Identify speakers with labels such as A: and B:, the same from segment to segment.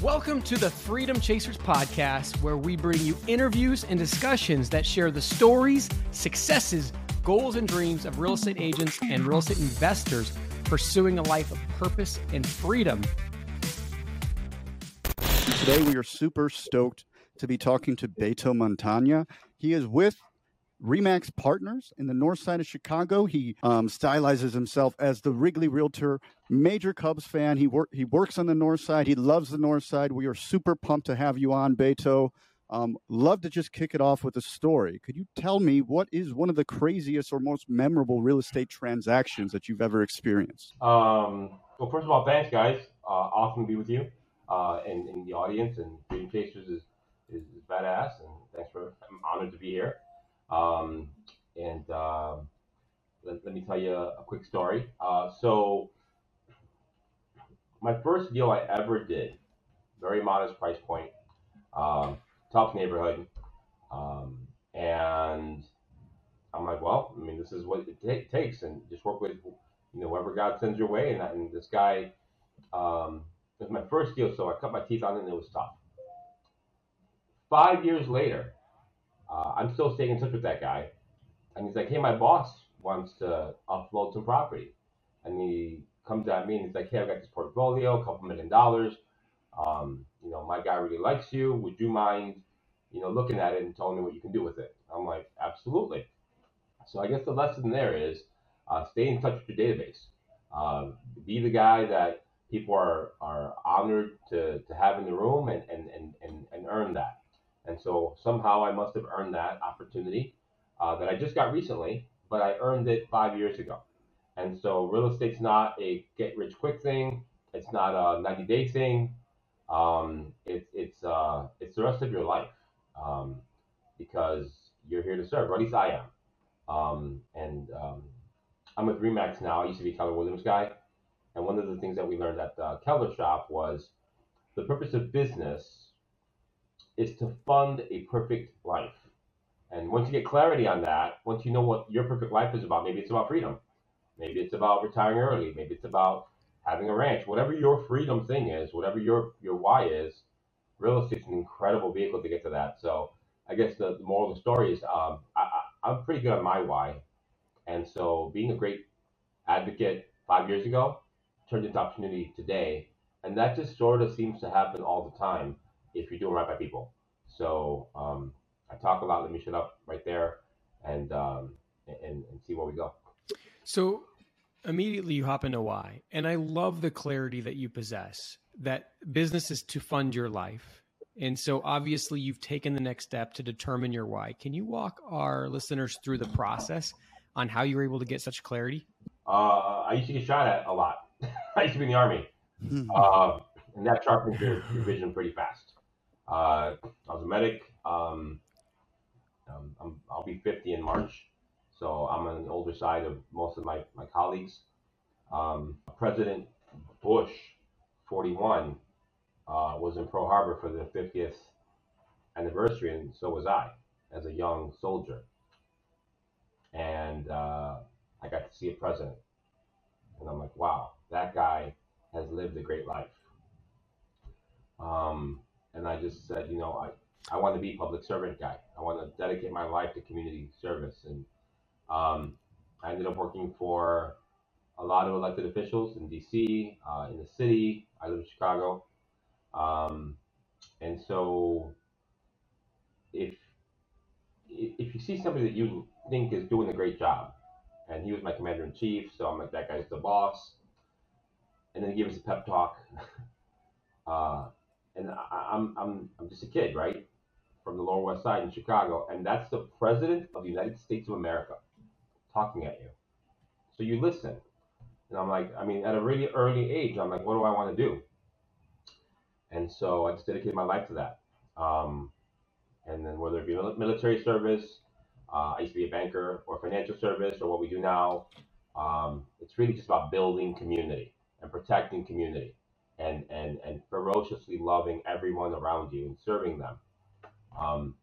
A: Welcome to the Freedom Chasers podcast, where we bring you interviews and discussions that share the stories, successes, goals, and dreams of real estate agents and real estate investors pursuing a life of purpose and freedom.
B: Today, we are super stoked to be talking to Beto Montaño. He is with Remax Partners in the north side of Chicago. He um, stylizes himself as the Wrigley Realtor, major Cubs fan. He, wor- he works on the north side. He loves the north side. We are super pumped to have you on, Beto. Um, love to just kick it off with a story. Could you tell me what is one of the craziest or most memorable real estate transactions that you've ever experienced?
C: Um, well, first of all, thanks, guys. Uh, awesome to be with you uh, and in the audience. And Dream Chasers is, is, is badass. And thanks for, I'm honored to be here. Um, and uh, let, let, me tell you a, quick story. Uh, so, my first deal I ever did, very modest price point, um, tough neighborhood, um, and I'm like, well, I mean, this is what it takes, and just work with you know whoever God sends your way. And, and this guy, um, was my first deal, so I cut my teeth on it, and it was tough. Five years later, uh, I'm still staying in touch with that guy. And he's like, hey, my boss wants to offload some property. And he comes at me and he's like, hey, I've got this portfolio, a couple million dollars. Um, you know, my guy really likes you. Would you mind, you know, looking at it and telling me what you can do with it? I'm like, absolutely. So I guess the lesson there is uh, stay in touch with your database. Uh, be the guy that people are, are honored to, to have in the room and, and, and, and, and earn that. And so somehow I must have earned that opportunity uh, that I just got recently, but I earned it five years ago. And so real estate's not a get rich quick thing. It's not a 90 day thing. Um, it, it's uh, it's the rest of your life um, because you're here to serve, or at least I am. Um, and um, I'm with Remax now. I used to be Keller Williams guy. And one of the things that we learned at the Keller shop was the purpose of business is to fund a perfect life. And once you get clarity on that, once you know what your perfect life is about, maybe it's about freedom, maybe it's about retiring early, maybe it's about having a ranch, whatever your freedom thing is, whatever your your why is, real estate's an incredible vehicle to get to that. So I guess the, the moral of the story is um, I, I, I'm pretty good on my why, and so being a great advocate five years ago turned into opportunity today, and that just sort of seems to happen all the time if you're doing right by people. So um, I talk a lot. Let me shut up right there and um, and, and see where we go.
A: So immediately you hop into why, and I love the clarity that you possess. That business is to fund your life, and so obviously you've taken the next step to determine your why. Can you walk our listeners through the process on how you were able to get such clarity?
C: Uh, I used to get shot at a lot. I used to be in the army, uh, and that sharpens your, your vision pretty fast. Uh, I was a medic. Um, um, i will be 50 in March, so I'm on the older side of most of my, my colleagues. Um, President Bush, 41, uh, was in Pearl Harbor for the 50th anniversary, and so was I as a young soldier. And uh, I got to see a president. And I'm like, wow, that guy has lived a great life. Um, and I just said, you know, I, I want to be public servant guy. I want to dedicate my life to community service. And um, I ended up working for a lot of elected officials in DC, uh, in the city. I live in Chicago. Um, and so if if you see somebody that you think is doing a great job, and he was my commander in chief, so I'm like, that guy's the boss. And then he gave us a pep talk. uh, and I, I'm I'm I'm just a kid, right, from the Lower West Side in Chicago, and that's the president of the United States of America talking at you. So you listen, and I'm like, I mean, at a really early age, I'm like, what do I want to do? And so I just dedicated my life to that. Um, and then whether it be military service, uh, I used to be a banker, or financial service, or what we do now, um, it's really just about building community and protecting community and and and ferociously loving everyone around you and serving them. Um,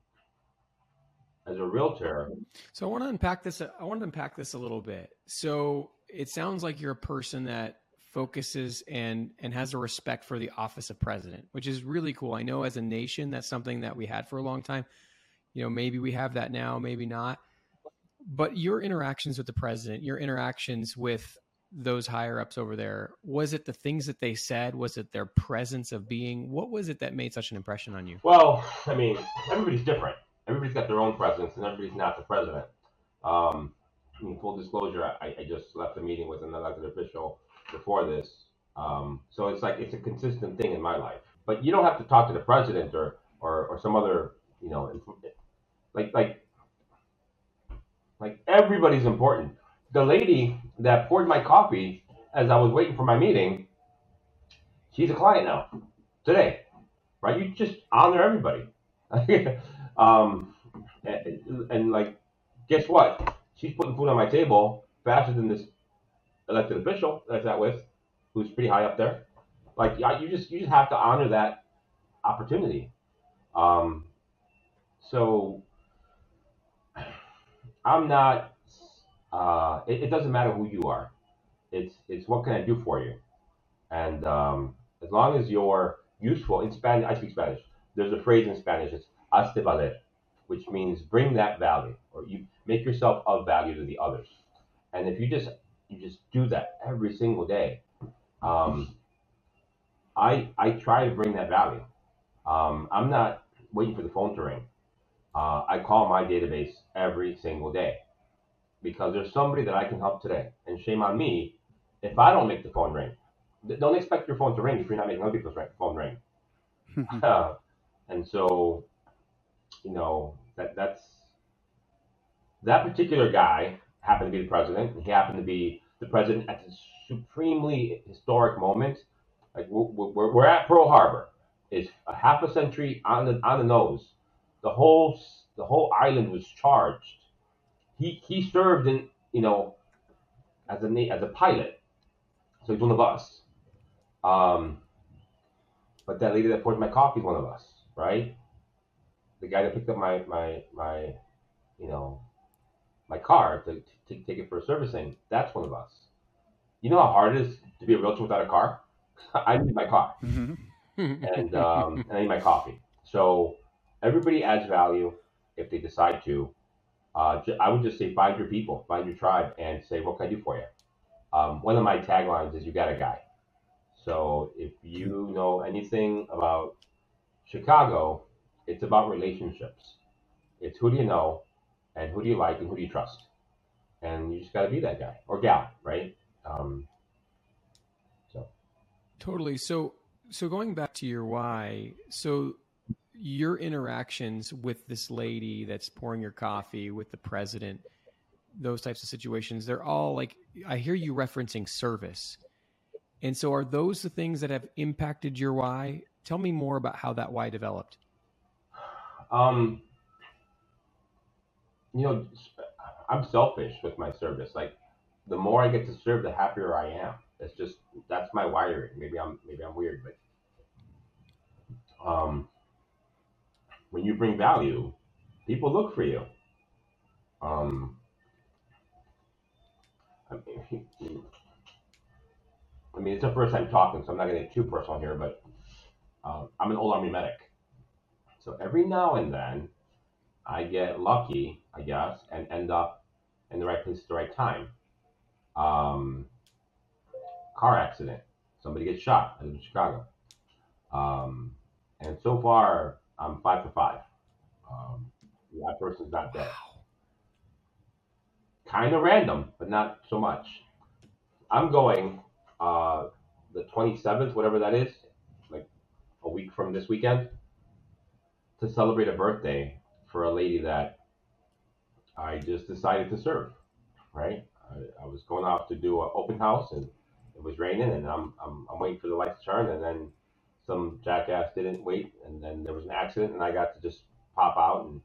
C: as a realtor,
A: so I want to unpack this. I want to unpack this a little bit. So it sounds like you're a person that focuses and and has a respect for the office of president, which is really cool. I know as a nation that's something that we had for a long time. You know, maybe we have that now, maybe not. But your interactions with the president, your interactions with those higher ups over there, was it the things that they said? Was it their presence of being? What was it that made such an impression on you?
C: Well, I mean, everybody's different. Everybody's got their own presence, and everybody's not the president. Um, in full disclosure, I, I just left a meeting with an elected official before this. Um, so it's like it's a consistent thing in my life. But you don't have to talk to the president or or, or some other, you know, like like like everybody's important. The lady that poured my coffee as I was waiting for my meeting, she's a client now today, right? You just honor everybody. um, and, and like, guess what? She's putting food on my table faster than this elected official that sat with, who's pretty high up there. Like, you just you just have to honor that opportunity. Um, so I'm not. Uh, it, it doesn't matter who you are. It's it's what can I do for you, and um, as long as you're useful in Spanish, I speak Spanish. There's a phrase in Spanish. It's "hazte valer," which means bring that value, or you make yourself of value to the others. And if you just you just do that every single day, um, I I try to bring that value. Um, I'm not waiting for the phone to ring. Uh, I call my database every single day because there's somebody that I can help today. And shame on me if I don't make the phone ring. Don't expect your phone to ring if you're not making other people's phone ring. uh, and so, you know, that that's that particular guy happened to be the president. He happened to be the president at this supremely historic moment. Like we're, we're, we're at Pearl Harbor. It's a half a century on the on the nose. The whole the whole island was charged. He he served in you know as a as a pilot, so he's one of us. Um, but that lady that poured my coffee is one of us, right? The guy that picked up my my my you know my car to, to take it for servicing, that's one of us. You know how hard it is to be a realtor without a car? I need my car. Mm-hmm. and, um, and I need my coffee. So everybody adds value if they decide to. Uh, I would just say find your people, find your tribe, and say, what can I do for you? Um, one of my taglines is, you got a guy. So if you know anything about Chicago, it's about relationships. It's who do you know, and who do you like, and who do you trust, and you just got to be that guy or gal, right? Um,
A: so totally. So so going back to your why, so your interactions with this lady that's pouring your coffee with the president, those types of situations, they're all like I hear you referencing service. And so are those the things that have impacted your why? Tell me more about how that why developed.
C: Um you know, I'm selfish with my service. Like the more I get to serve, the happier I am. It's just that's my wiring. Maybe I'm maybe I'm weird, but um, when you bring value, people look for you. Um, I mean, I mean, it's the first time talking, so I'm not going to get too personal here, but um, I'm an old army medic. So every now and then, I get lucky, I guess, and end up in the right place at the right time. Um, car accident. Somebody gets shot. I live in Chicago. Um, and so far, I'm five for five. Um, that person's not dead. Kind of random, but not so much. I'm going uh, the 27th, whatever that is, like a week from this weekend, to celebrate a birthday for a lady that I just decided to serve. Right? I, I was going off to do an open house, and it was raining, and I'm, I'm, I'm waiting for the lights to turn, and then some jackass didn't wait, and then there was an accident, and I got to just pop out and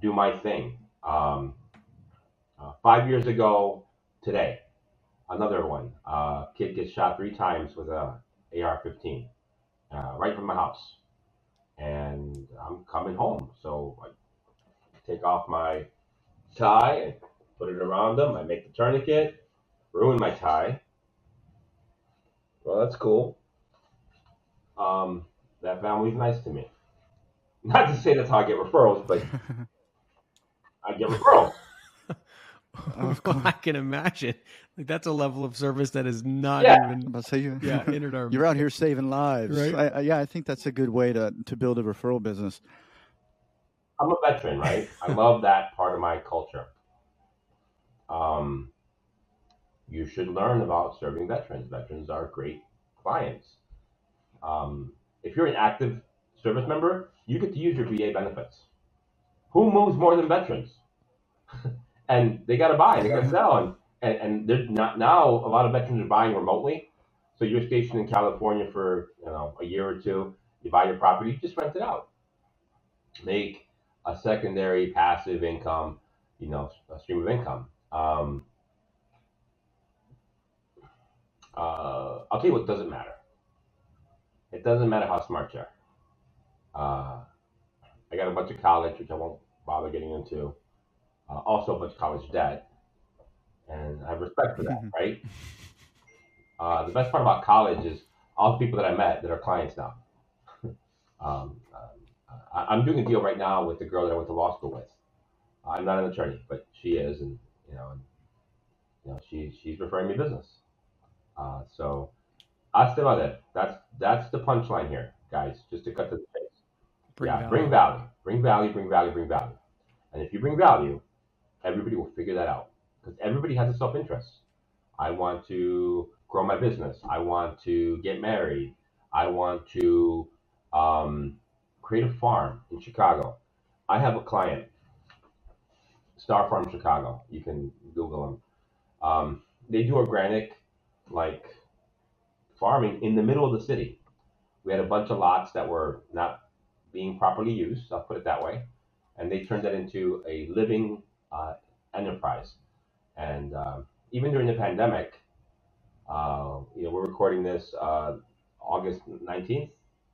C: do my thing. Um, uh, five years ago today, another one. Uh, kid gets shot three times with a AR-15 uh, right from my house, and I'm coming home. So I take off my tie and put it around them. I make the tourniquet, ruin my tie, Well, that's cool. Um, that family's nice to me. Not to say that's how I get referrals, but I get referrals.
A: well, I can imagine. Like that's a level of service that is not
C: Yeah.
B: I'm
A: even
B: about to say you,
A: yeah entered our.
B: you're out here saving lives.
A: Right.
B: I, I, yeah, I think that's a good way to to build a referral business.
C: I'm a veteran, right? I love that part of my culture. Um, you should learn about serving veterans. Veterans are great clients. Um, if you're an active service member, you get to use your VA benefits. Who moves more than veterans? and they got to buy, they got to sell, and and, and there's not now a lot of veterans are buying remotely. So you're stationed in California for you know a year or two. You buy your property, you just rent it out. Make a secondary passive income, you know, a stream of income. Um, uh, I'll tell you what doesn't matter. It doesn't matter how smart you are. Uh, I got a bunch of college, which I won't bother getting into. Uh, also, a bunch of college debt, and I have respect for that, right? Uh, the best part about college is all the people that I met that are clients now. um, um, I, I'm doing a deal right now with the girl that I went to law school with. I'm not an attorney, but she is, and you know, and, you know, she she's referring me business. Uh, so, hasta madre. That's that's the punchline here, guys. Just to cut to the chase.
A: Bring
C: yeah,
A: value.
C: bring value, bring value, bring value, bring value. And if you bring value, everybody will figure that out because everybody has a self interest. I want to grow my business. I want to get married. I want to um, create a farm in Chicago. I have a client, Star Farm Chicago. You can Google them. Um, they do organic, like farming in the middle of the city. We had a bunch of lots that were not being properly used. I'll put it that way, and they turned that into a living uh, enterprise. And um, even during the pandemic, uh, you know, we're recording this uh, August nineteenth,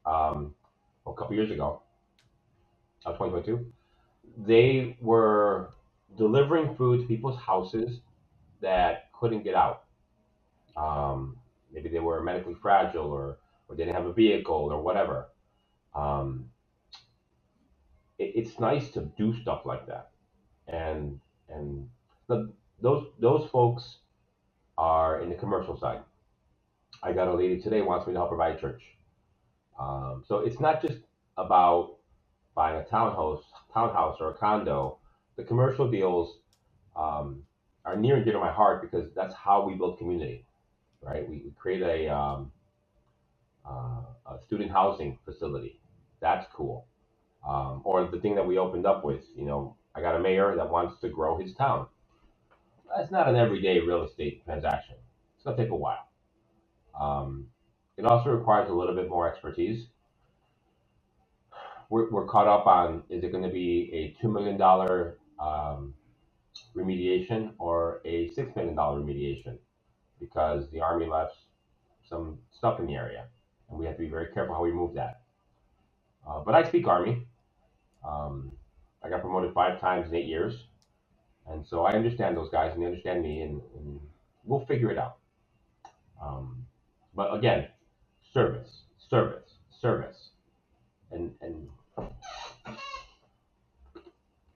C: um, a couple years ago, of 2022. They were delivering food to people's houses that couldn't get out. Um, maybe they were medically fragile or, or didn't have a vehicle or whatever. Um, it, it's nice to do stuff like that, and and the, those those folks are in the commercial side. I got a lady today wants me to help her buy a church. Um, so it's not just about buying a townhouse, townhouse or a condo. The commercial deals um, are near and dear to my heart because that's how we build community, right? We, we create a, um, uh, a student housing facility. That's cool. Um, or the thing that we opened up with, you know, I got a mayor that wants to grow his town. That's not an everyday real estate transaction. It's gonna take a while. Um, it also requires a little bit more expertise. We're, we're caught up on is it going to be a two million dollar um, remediation or a six million dollar remediation because the army left some stuff in the area, and we have to be very careful how we move that. Uh, but I speak army. Um, I got promoted five times in eight years, and so I understand those guys, and they understand me, and, and we'll figure it out. Um, but again, service, service, service, and and,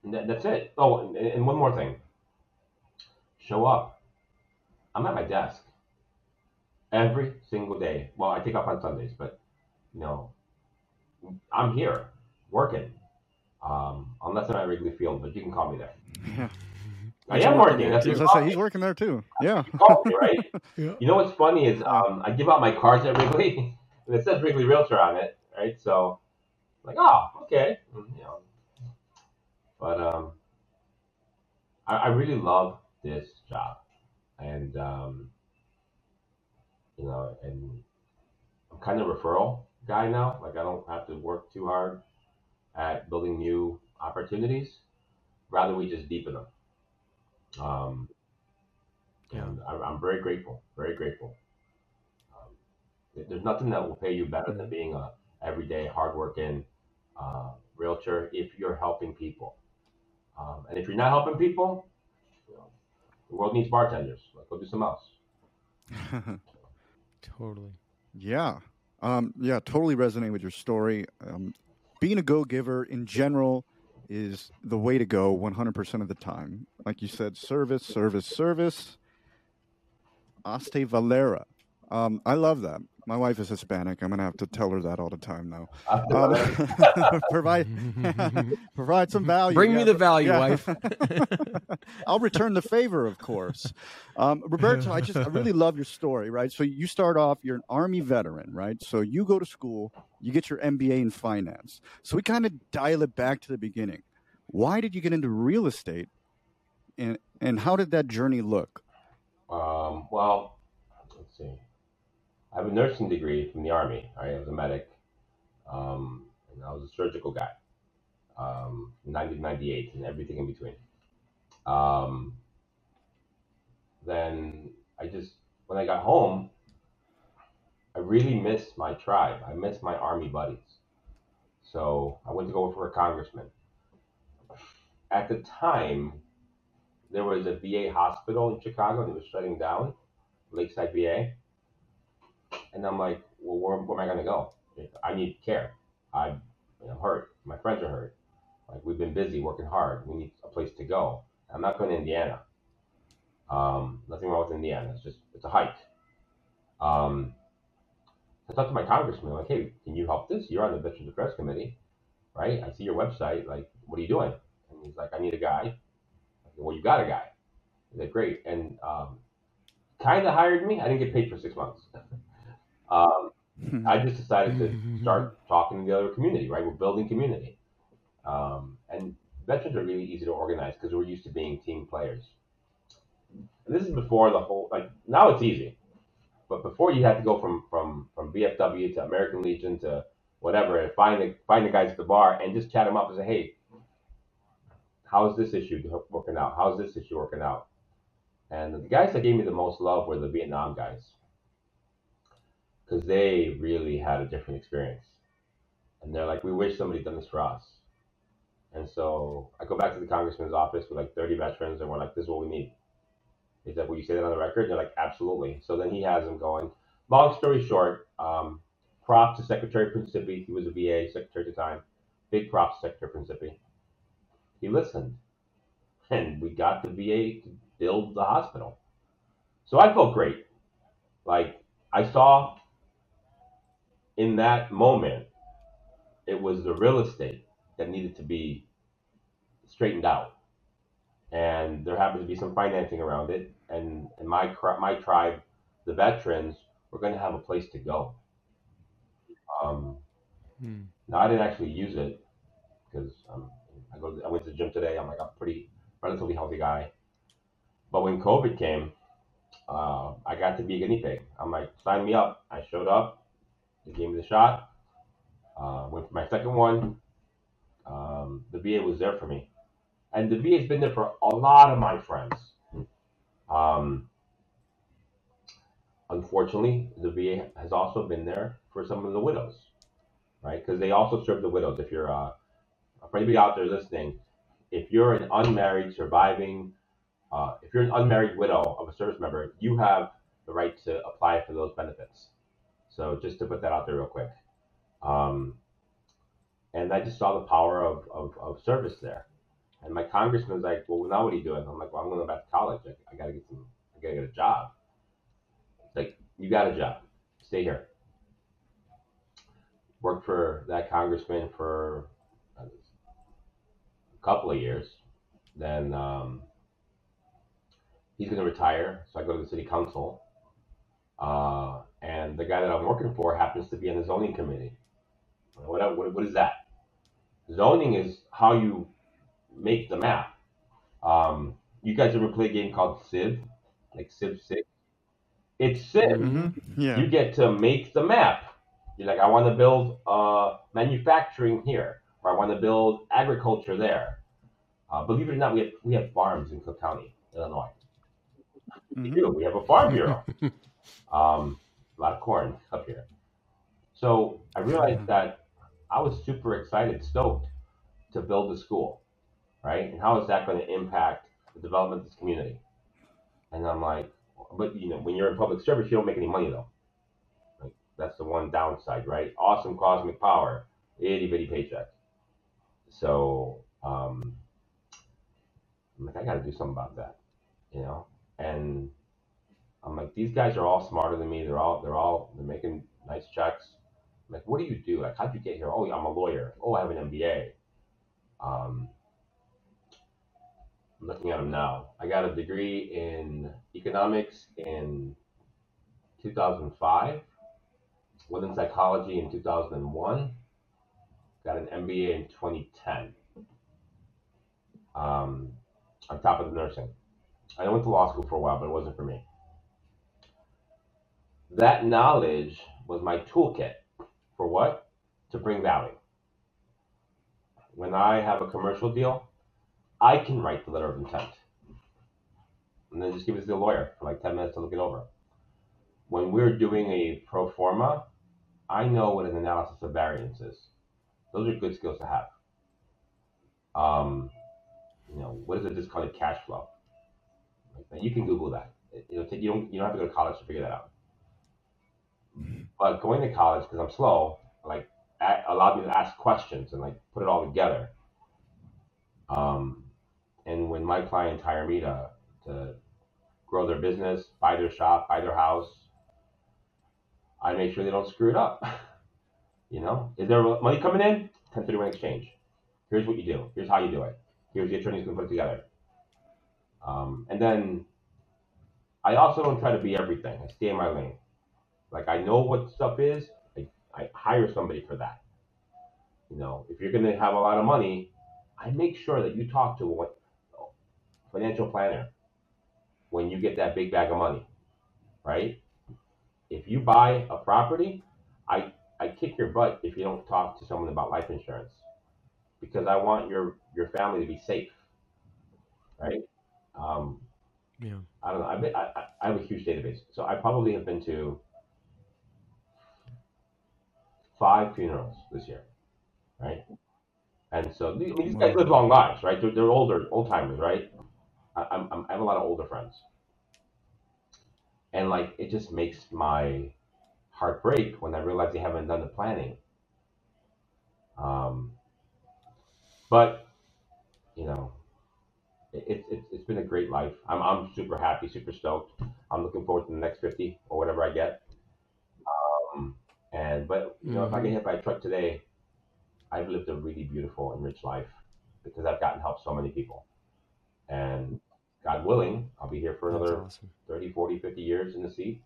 C: and that, that's it. Oh, and one more thing. Show up. I'm at my desk every single day. Well, I take off on Sundays, but you know, I'm here working. Um, unless I'm at Wrigley Field, but you can call me there.
B: Yeah.
C: I am working. That's
B: I say, he's working there too. Yeah.
C: me, right?
A: Yeah.
C: You know what's funny is um, I give out my cards at Wrigley, and it says Wrigley Realtor on it, right? So, like, oh, okay, Mm, you know. But um, I, I really love this job, and um, you know, and I'm kind of a referral guy now. Like, I don't have to work too hard at building new opportunities. Rather, we just deepen them. Um,
A: Yeah.
C: and I, I'm very grateful, very grateful. Um, there's nothing that will pay you better than being a everyday hardworking uh, realtor if you're helping people. Um, and if you're not helping people, the world needs bartenders. Let's go do some else.
A: Totally.
B: Yeah. Um, yeah, totally resonate with your story. Um, being a go giver in general is the way to go 100% of the time. Like you said, service, service, service. Aste Valera. Um, I love that. My wife is Hispanic. I'm gonna have to tell her that all the time now. Um, provide provide some value.
A: Bring
B: yeah.
A: me the value,
B: Yeah.
A: wife.
B: I'll return the favor, of course. Um, Roberto, I just I really love your story, right? So you start off, you're an army veteran, right? So you go to school, you get your MBA in finance. So we kind of dial it back to the beginning. Why did you get into real estate, and and how did that journey look?
C: Um, well, let's see. I have a nursing degree from the Army. I was a medic, um, and I was a surgical guy. Um, 1998 and everything in between. Um, then I just, when I got home, I really missed my tribe. I missed my Army buddies. So I went to go for a congressman. At the time, there was a VA hospital in Chicago and it was shutting down, Lakeside VA. And I'm like, well, where, where am I going to go? I need care. I'm you know, hurt. My friends are hurt. Like we've been busy working hard. We need a place to go. I'm not going to Indiana. Um, nothing wrong with Indiana. It's just it's a hike. Um, I talked to my congressman. like, hey, can you help this? You're on the Veterans Affairs Committee, right? I see your website. Like, what are you doing? And he's like, I need a guy. I well, you got a guy. He's like, great. And um, kind of hired me. I didn't get paid for six months. um, I just decided to start talking to the other community, right? We're building community. Um, and veterans are really easy to organize because we're used to being team players. And this is before the whole, like, now it's easy. But before you had to go from, from, from VFW to American Legion to whatever and find the, find the guys at the bar and just chat them up and say, hey, how's this issue working out? How's this issue working out? And the guys that gave me the most love were the Vietnam guys because they really had a different experience. And they're like, we wish somebody done this for us. And so I go back to the congressman's office with like 30 veterans, and we're like, this is what we need. He said, will you say that on the record? They're like, absolutely. So then he has them going. Long story short, um, props to Secretary Principi. He was a VA secretary at the time. Big props to Secretary Principi. He listened. And we got the VA to build the hospital. So I felt great. Like I saw in that moment, it was the real estate that needed to be straightened out, and there happened to be some financing around it. And, and my cri- my tribe, the veterans, were going to have a place to go. Um,
A: Hmm.
C: now I didn't actually use it because um, I go I went to the gym today. I'm like a pretty relatively healthy guy, but when COVID came, uh, I got to be a guinea pig. I'm like, sign me up. I showed up. They gave me the shot. Uh, went for my second one. Um, the VA was there for me, and the VA's been there for a lot of my friends. Um, unfortunately, the VA has also been there for some of the widows, right? Because they also serve the widows. If you're uh, for anybody out there listening, if you're an unmarried surviving, uh, if you're an unmarried widow of a service member, you have the right to apply for those benefits. So just to put that out there real quick. Um, and I just saw the power of, of, of service there. And my congressman was like, well, now what are you doing? I'm like, well, I'm going back to college. I, I got to get some, I got to get a job. It's like, you got a job. Stay here. Worked for that congressman for a couple of years. Then um, he's going to retire. So I go to the city council. Uh, and the guy that I'm working for happens to be on the zoning committee. What, what, what is that? Zoning is how you make the map. Um, you guys ever play a game called Civ, like Civ Six? It's Civ.
B: hmm Yeah.
C: You get to make the map. You're like, I want to build uh, manufacturing here, or I want to build agriculture there. Uh, believe it or not, we have we have farms in Cook County, Illinois. We
B: Mhm.
C: do. We have a farm bureau. um, a lot of corn up here. So I realized that I was super excited, stoked to build the school, right? And how is that going to impact the development of this community? And I'm like, but you know, when you're in public service, you don't make any money though. Like That's the one downside, right? Awesome cosmic power, itty bitty paycheck. So um, I'm like, I got to do something about that, you know. And I'm like, these guys are all smarter than me. They're all they're all they're making nice checks. I'm like, what do you do? Like, how'd you get here? Oh, I'm a lawyer. Oh, I have an MBA. Um, I'm looking at them now. I got a degree in economics in 2005, within psychology in 2001, got an MBA in 2010. Um, on top of the nursing. I went to law school for a while, but it wasn't for me. That knowledge was my toolkit for what? To bring value. When I have a commercial deal, I can write the letter of intent and then just give it to the lawyer for like 10 minutes to look it over. When we're doing a pro forma, I know what an analysis of variance is. Those are good skills to have. Um, you know, what is a discounted cash flow? You can Google that. You know, you don't you don't have to go to college to figure that out. But going to college because I'm slow, like allowed me to ask questions and like put it all together. Um, and when my clients hire me to to grow their business, buy their shop, buy their house, I make sure they don't screw it up. you know, is there money coming in? 1031 exchange. Here's what you do. Here's how you do it. Here's the attorney's gonna put it together. Um, and then I also don't try to be everything. I stay in my lane. Like I know what stuff is. I, I hire somebody for that. You know, if you're gonna have a lot of money, I make sure that you talk to a financial planner when you get that big bag of money, right? If you buy a property, I I kick your butt if you don't talk to someone about life insurance because I want your your family to be safe, right? Um,
A: Yeah.
C: I don't know. I've been, I, I I have a huge database, so I probably have been to five funerals this year, right? And so these, these guys live long lives, right? They're, they're older, old timers, right? I, I'm, I'm, I have a lot of older friends, and like it just makes my heart break when I realize they haven't done the planning. Um, but you know, it, it, it's it's been a great life. I'm, I'm super happy, super stoked. I'm looking forward to the next 50 or whatever I get. Um, and but you know, if I get hit by a truck today, I've lived a really beautiful and rich life because I've gotten help so many people. And God willing, I'll be here for
A: That's
C: another
A: awesome.
C: 30, 40, 50 years in the seat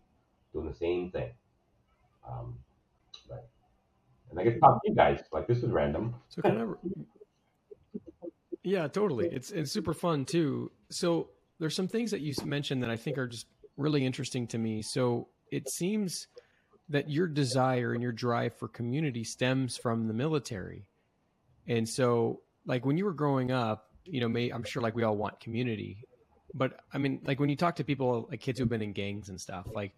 C: doing the same thing. Um, but, and I get to talk to you guys. Like, this is random.
A: So can I? Yeah, totally. It's it's super fun too. So there's some things that you mentioned that I think are just really interesting to me. So it seems that your desire and your drive for community stems from the military. And so like when you were growing up, you know, may, I'm sure like we all want community. But I mean, like when you talk to people like kids who've been in gangs and stuff, like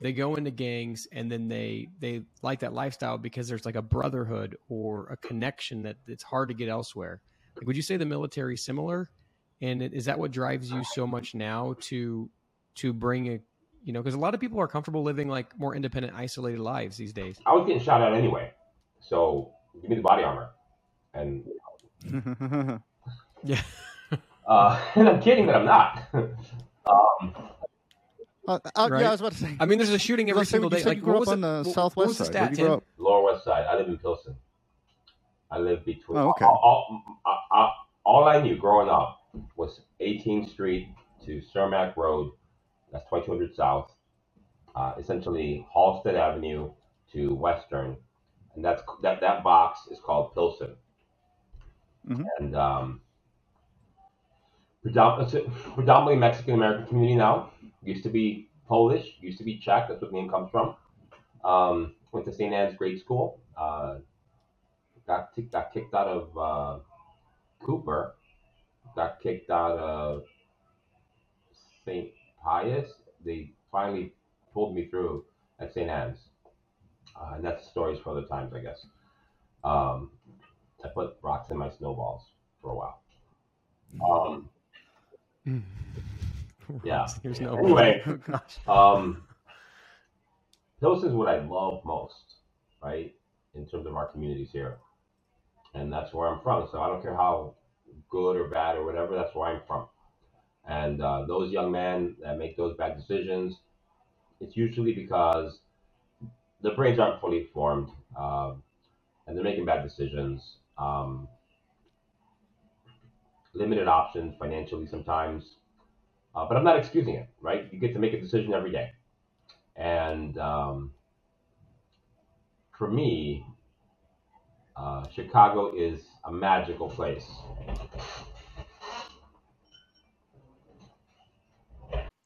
A: they go into gangs and then they they like that lifestyle because there's like a brotherhood or a connection that it's hard to get elsewhere. Like, would you say the military similar? And is that what drives you so much now to to bring a you know because a lot of people are comfortable living like more independent, isolated lives these days.
C: I was getting shot at anyway. So give me the body armor. And,
A: Yeah.
C: uh, and I'm kidding, but I'm not. um,
B: Uh, uh,
A: Right.
B: Yeah, I was about to say.
A: I mean, there's a shooting every
B: about to say,
A: single day.
B: you
A: Like,
B: you grew up
A: was
B: on the
A: what- what
B: southwest
A: was the
B: side.
A: stat,
B: Where'd you grow up?
C: Lower West Side. I live in Pilsen. I live between.
B: Oh, okay.
C: All, all, all, all- all I knew growing up was 18th Street to Cermak Road. That's 2200 South. Uh, essentially, Halsted Avenue to Western, and that's that that box is called Pilsen.
B: Mhm.
C: And um, predominantly, predominantly Mexican American community now. Used to be Polish. Used to be Czech. That's where the name comes from. Um, went to St. Anne's grade school. Uh, got kicked, got kicked out of uh, Cooper. Got kicked out of St. Pius. They finally pulled me through at St. Anne's. Uh, and that's stories for other times, I guess. Um, I put rocks in my snowballs for a while. Um,
A: Mm.
C: Yeah.
A: Mm. Here's no.，Anyway，Oh gosh.
C: um, Pilsen is what I love most, right? In terms of our communities here, and that's where I'm from. So I don't care how good or bad or whatever. That's where I'm from. And uh, those young men that make those bad decisions, it's usually because the brains aren't fully formed, um, and they're making bad decisions. Um, limited options financially sometimes, uh, but I'm not excusing it. Right? You get to make a decision every day, and um, for me, uh, Chicago is a magical place.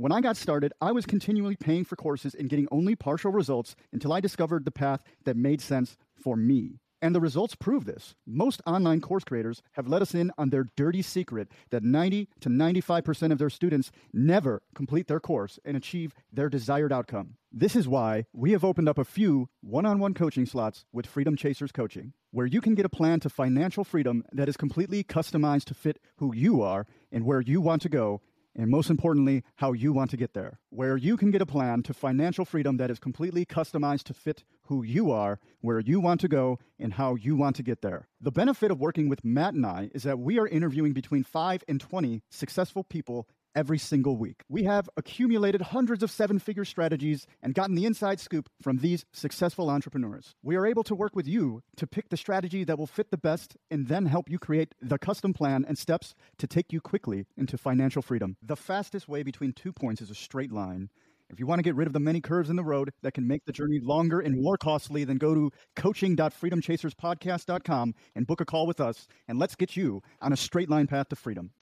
B: When I got started, I was continually paying for courses and getting only partial results until I discovered the path that made sense for me. And the results prove this. Most online course creators have let us in on their dirty secret that 90 to 95% of their students never complete their course and achieve their desired outcome. This is why we have opened up a few one on one coaching slots with Freedom Chasers Coaching, where you can get a plan to financial freedom that is completely customized to fit who you are and where you want to go and most importantly, how you want to get there, where you can get a plan to financial freedom that is completely customized to fit who you are, where you want to go, and how you want to get there. The benefit of working with Matt and I is that we are interviewing between 5 and 20 successful people every single week. We have accumulated hundreds of seven figure strategies and gotten the inside scoop from these successful entrepreneurs. We are able to work with you to pick the strategy that will fit the best and then help you create the custom plan and steps to take you quickly into financial freedom. The fastest way between two points is a straight line. If you want to get rid of the many curves in the road that can make the journey longer and more costly, then go to coaching.freedomchaserspodcast.com and book a call with us, and let's get you on a straight line path to freedom.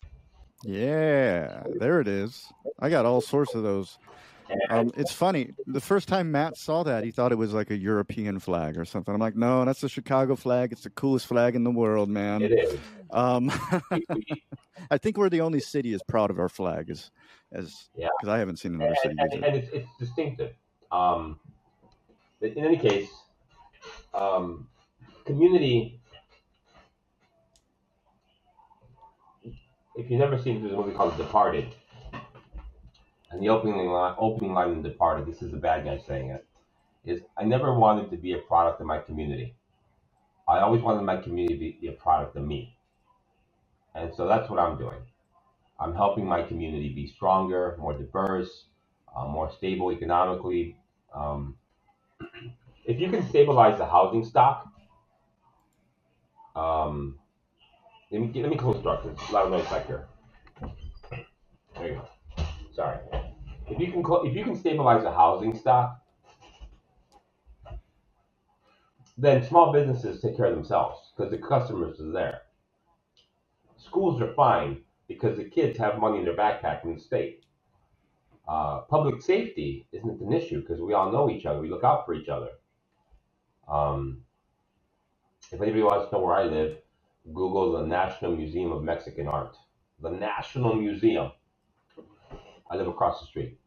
D: Yeah, there it is. I got all sorts of those. Um, it's funny. The first time Matt saw that, he thought it was like a European flag or something. I'm like, no, that's the Chicago flag. It's the coolest flag in the world, man.
C: It is.
D: Um, I think we're the only city as proud of our flag as, as
C: Yeah.
D: because I haven't seen another
C: and,
D: city
C: and, and it's, it's distinctive. Um, in any case, um, community. If you've never seen, there's a movie called Departed, and the opening line, opening line in Departed. This is the bad guy saying it. Is I never wanted to be a product of my community. I always wanted my community to be a product of me, and so that's what I'm doing. I'm helping my community be stronger, more diverse, uh, more stable economically. Um, if you can stabilize the housing stock, um, let me let me close the door 'cause there's a lot of noise back here. There you go. Sorry. If you can if you can stabilize the housing stock, then small businesses take care of themselves because the customers are there. Schools are fine because the kids have money in their backpack from the state. Uh, public safety isn't an issue because we all know each other. We look out for each other. Um, if anybody wants to know where I live, Google the National Museum of Mexican Art. The National Museum. I live across the street.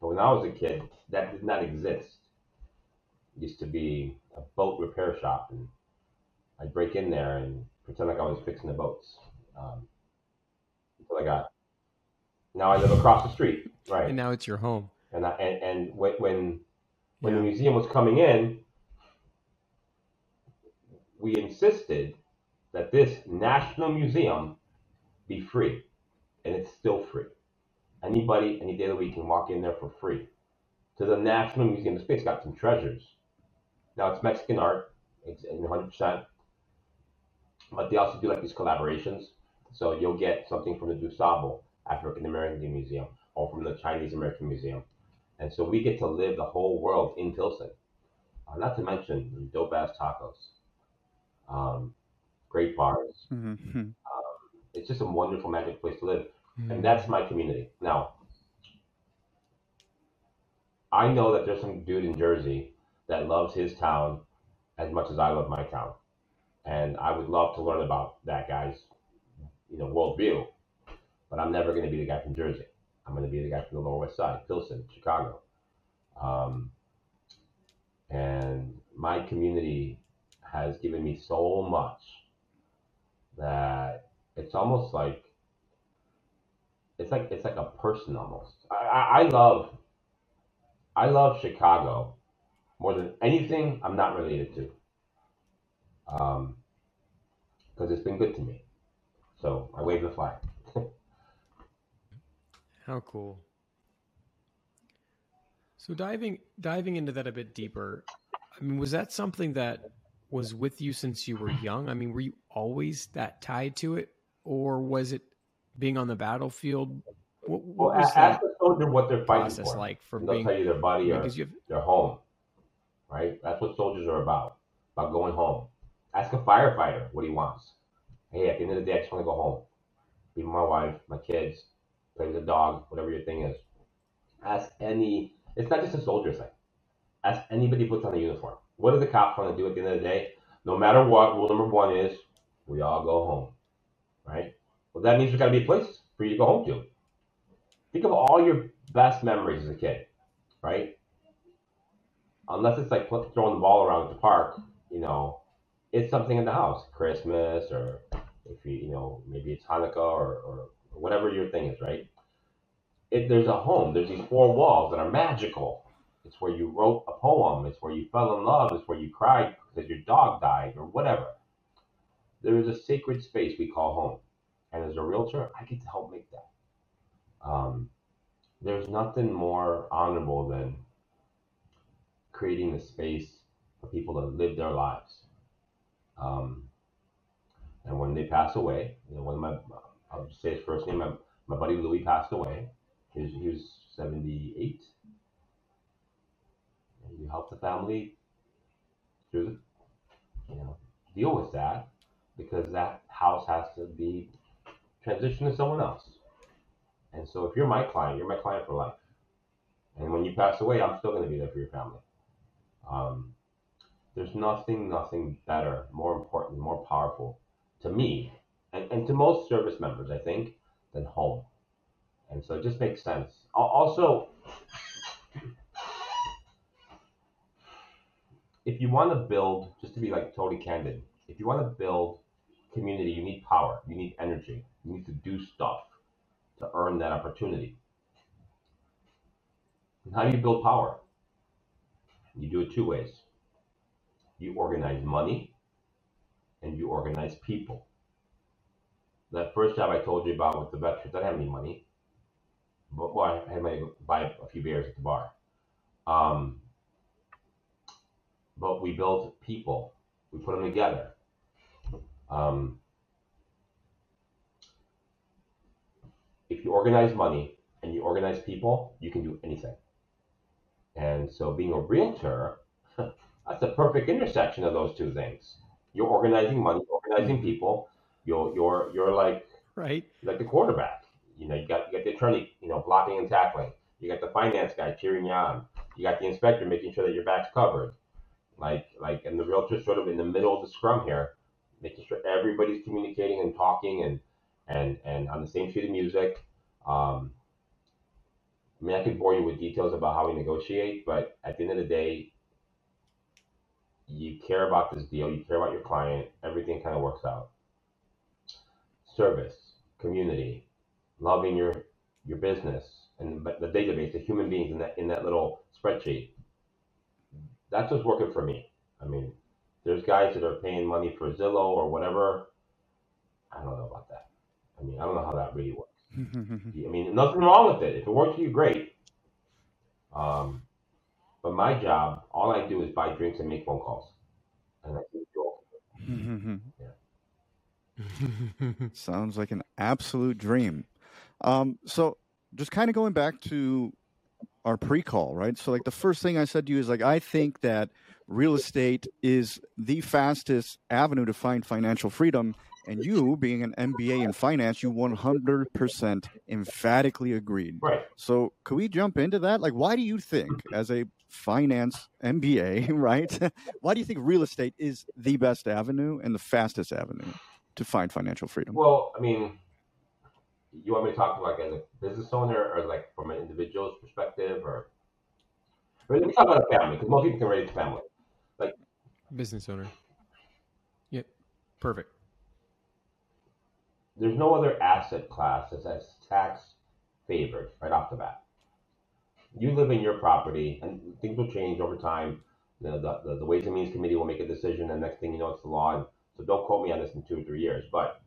C: But when I was a kid, that did not exist. It used to be a boat repair shop, and I'd break in there and pretend like I was fixing the boats. Um, until I got. Now I live across the street, right?
A: And now it's your home.
C: And I, and, and when when when the museum was coming in, we insisted that this national museum be free, and it's still free. Anybody, any day of the week, can walk in there for free to the National Museum. This place got some treasures. Now it's Mexican art, it's 100 percent, but they also do like these collaborations. So you'll get something from the DuSable African American Museum or from the Chinese American Museum, and so we get to live the whole world in Pilsen. Uh, not to mention dope ass tacos, um, great bars.
D: Mhm.
C: It's just a wonderful, magic place to live,
A: Mm.
C: and that's my community. Now, I know that there's some dude in Jersey that loves his town as much as I love my town. And I would love to learn about that guy's, you know, worldview. But I'm never going to be the guy from Jersey. I'm going to be the guy from the Lower West Side, Pilsen, Chicago. Um, and my community has given me so much that it's almost like it's like it's like a person almost. I, I, I love I love Chicago more than anything I'm not related to. Um, because it's been good to me. So I wave the flag.
A: How cool. So diving diving into that a bit deeper, I mean, was that something that was with you since you were young? I mean, were you always that tied to it, or was it being on the battlefield? What, what
C: well,
A: was
C: ask
A: that
C: the soldier what they're fighting
A: process
C: for.
A: like for
C: And they'll
A: being?
C: tell you their body or
A: have,
C: their home, right? That's what soldiers are about, about going home. Ask a firefighter what he wants. Hey, at the end of the day, I just want to go home. Be with my wife, my kids, play with the dog, whatever your thing is. Ask any, it's not just a soldier thing. Ask anybody who puts on a uniform. What do the cops want to do at the end of the day? No matter what, rule number one is we all go home, right? Well, that means there's got to be a place for you to go home to. Think of all your best memories as a kid, right? Unless it's like throwing the ball around at the park, you know, it's something in the house, Christmas, or if you, you know, maybe it's Hanukkah or, or whatever your thing is, right? If there's a home, there's these four walls that are magical. It's where you wrote a poem. It's where you fell in love. It's where you cried because your dog died or whatever. There is a sacred space we call home. And as a realtor, I get to help make that. Um, there's nothing more honorable than creating the space for people to live their lives. Um, and when they pass away, you know, when my, I'll just say his first name, my, my buddy Louis passed away. He was, he was 78. You help the family through, you know, deal with that because that house has to be transitioned to someone else. And so if you're my client, you're my client for life. And when you pass away, I'm still going to be there for your family. Um, there's nothing, nothing better, more important, more powerful to me and, and to most service members, I think, than home. And so it just makes sense. Also, if you want to build, just to be like totally candid, if you want to build community, you need power, you need energy, you need to do stuff to earn that opportunity. And how do you build power? You do it two ways. You organize money and you organize people. That first job I told you about with the veterans, I didn't have any money. But well, I had money to buy a few beers at the bar. Um, but we built people. We put them together. Um, if you organize money and you organize people, you can do anything. And so being a realtor, that's the perfect intersection of those two things. You're organizing money, organizing people. You're you're you're like
A: right?
C: like the quarterback. You know, you got you got the attorney, you know, blocking and tackling. You got the finance guy cheering you on. You got the inspector making sure that your back's covered. Like like and the realtor sort of in the middle of the scrum here, making sure everybody's communicating and talking and and and on the same sheet of music. Um, I mean, I could bore you with details about how we negotiate, but at the end of the day, you care about this deal, you care about your client, everything kind of works out. Service, community, loving your your business, and the database, the human beings in that in that little spreadsheet. That's what's working for me. I mean, there's guys that are paying money for Zillow or whatever. I don't know about that. I mean, I don't know how that really works. I mean, nothing wrong with it. If it works for you, great. Um, but my job, all I do is buy drinks and make phone calls. And I keep going.
D: Sounds like an absolute dream. Um, so just kind of going back to our pre-call, right? So like the first thing I said to you is like I think that real estate is the fastest avenue to find financial freedom And you, being an MBA in finance, you 100% emphatically agreed.
C: Right.
D: So, could we jump into that? Like, why do you think, as a finance MBA, right? why do you think real estate is the best avenue and the fastest avenue to find financial freedom?
C: Well, I mean, you want me to talk like as a business owner or like from an individual's perspective or let me talk about a family because most people can relate to family. Like
A: business owner. Yep. Perfect.
C: There's no other asset class that's tax favored right off the bat. You live in your property and things will change over time. The, the, the Ways and Means Committee will make a decision, and next thing you know, it's the law. And so don't quote me on this in two or three years. But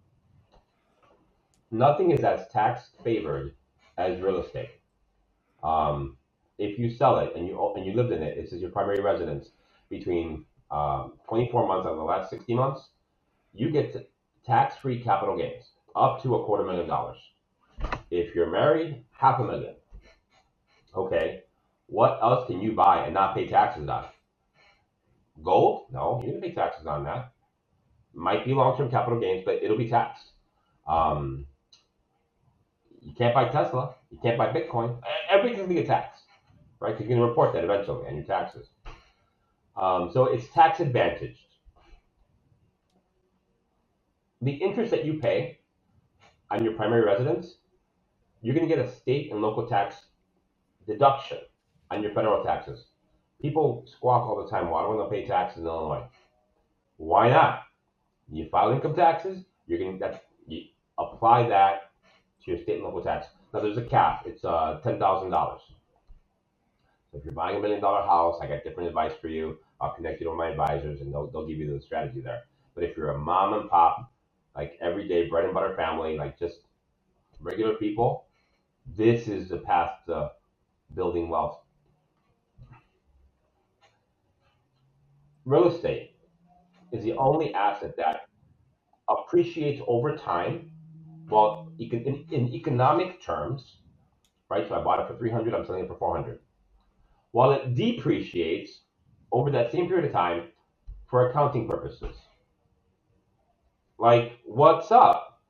C: nothing is as tax favored as real estate. Um, if you sell it and you and you lived in it, this is your primary residence between um, 24 months out of the last 60 months, you get tax-free capital gains up to a quarter million dollars. If you're married, half a million. Okay, what else can you buy and not pay taxes on? Gold? No, you can pay taxes on that. Might be long-term capital gains, but it'll be taxed. Um, you can't buy Tesla. You can't buy Bitcoin. Everything's gonna get taxed, right? Because you're gonna report that eventually on your taxes. Um, so it's tax advantaged. The interest that you pay on your primary residence, you're gonna get a state and local tax deduction on your federal taxes. People squawk all the time, why don't I pay taxes in Illinois? Why not? You file income taxes, you're gonna you apply that your state and local tax. Now there's a cap. It's uh, ten thousand dollars. So if you're buying a million dollar house, I got different advice for you. I'll connect you to my advisors, and they'll they'll give you the strategy there. But if you're a mom and pop, like everyday bread and butter family, like just regular people, this is the path to building wealth. Real estate is the only asset that appreciates over time well, in, in economic terms, right? So I bought it for 300, I'm selling it for 400. While it depreciates over that same period of time for accounting purposes. Like, what's up?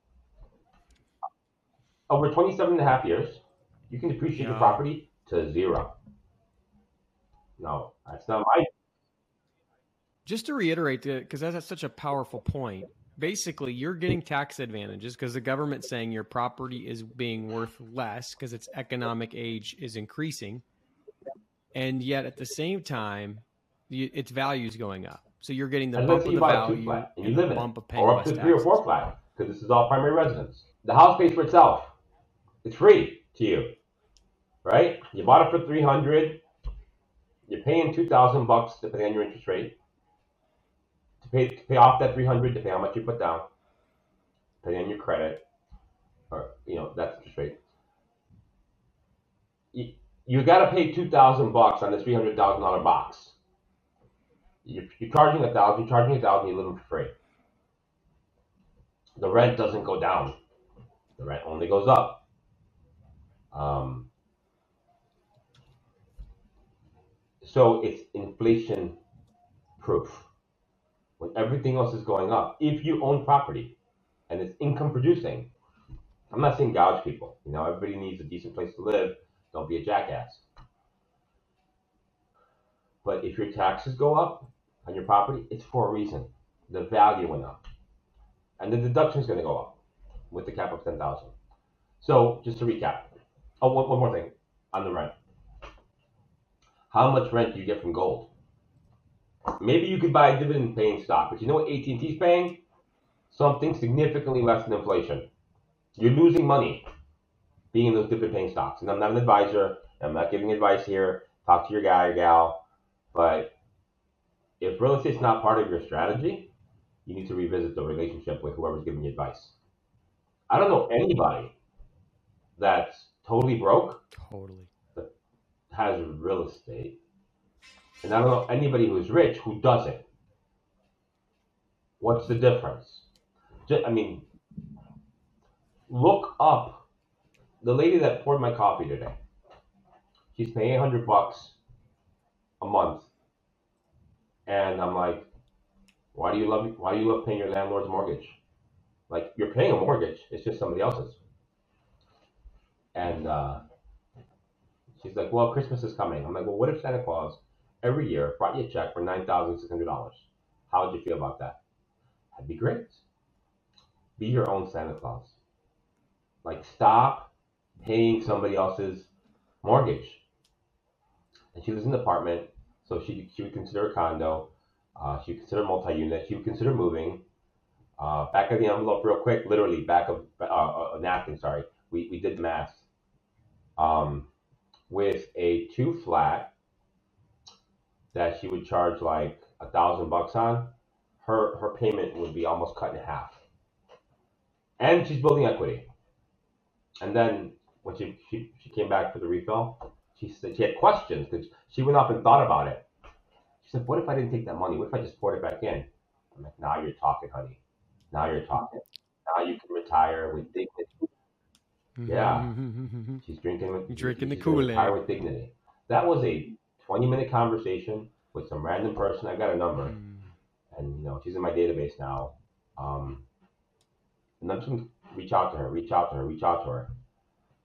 C: Over 27 and a half years, you can depreciate yeah. your property to zero. No, that's not my.
A: Just to reiterate, uh, because that's such a powerful point, basically you're getting tax advantages because the government's saying your property is being worth less because its economic age is increasing. And yet at the same time you, its value is going up. So you're getting the and bump of the value
C: flat, and you live in bump of paying or up to three taxes. or four flat because this is all primary residence. The house pays for itself. It's free to you right? You bought it for 300 you're paying 2000 bucks depending on your interest rate pay to pay off that 300 to pay how much you put down, pay on your credit, or you know that's interest rate. You, you got to pay two thousand bucks on this three hundred thousand dollar box. You're, you're charging a thousand, you're charging a thousand, you're living for free. The rent doesn't go down. The rent only goes up. Um, so it's inflation proof when everything else is going up. If you own property and it's income producing, I'm not saying gouge people. You know, everybody needs a decent place to live. Don't be a jackass. But if your taxes go up on your property, it's for a reason. The value went up, and the deduction is going to go up with the cap of ten thousand. So just to recap. Oh, one, one more thing on the rent. How much rent do you get from gold? Maybe you could buy a dividend paying stock, but you know what AT&T is paying? Something significantly less than inflation. You're losing money being in those dividend paying stocks. And I'm not an advisor. I'm not giving advice here. Talk to your guy or gal. But if real estate's not part of your strategy, you need to revisit the relationship with whoever's giving you advice. I don't know anybody that's totally broke.
A: Totally.
C: That has real estate and I don't know anybody who's rich who doesn't. What's the difference? Just, I mean, look up the lady that poured my coffee today. She's paying 800 bucks a month. And I'm like, why do you love why do you love paying your landlord's mortgage? Like you're paying a mortgage, it's just somebody else's. And uh, she's like, well, Christmas is coming. I'm like, well, what if Santa Claus every year brought you a check for nine thousand six hundred dollars? How would you feel about that? That'd be great. Be your own Santa Claus. Like stop paying somebody else's mortgage. And she lives in an apartment, so she she would consider a condo. Uh, she would consider multi-unit. She would consider moving. Uh, back of the envelope, real quick, literally back of uh, a napkin. Sorry, we we did math. Um, with a two flat that she would charge like a thousand bucks on, her her payment would be almost cut in half. And she's building equity. And then when she she, she came back for the refill, she said she had questions because she went up and thought about it. She said, "What if I didn't take that money? What if I just poured it back in?" I'm like, "Now you're talking, honey. Now you're talking. Now you can retire with dignity." Mm-hmm, yeah. Mm-hmm, mm-hmm, she's drinking with
A: Drinking the
C: she's gonna
A: Kool-Aid.
C: retire with dignity. That was a 20 minute conversation with some random person. I got a number,
A: Mm.
C: and you know she's in my database now. Um, and I'm just gonna reach out to her, reach out to her, reach out to her.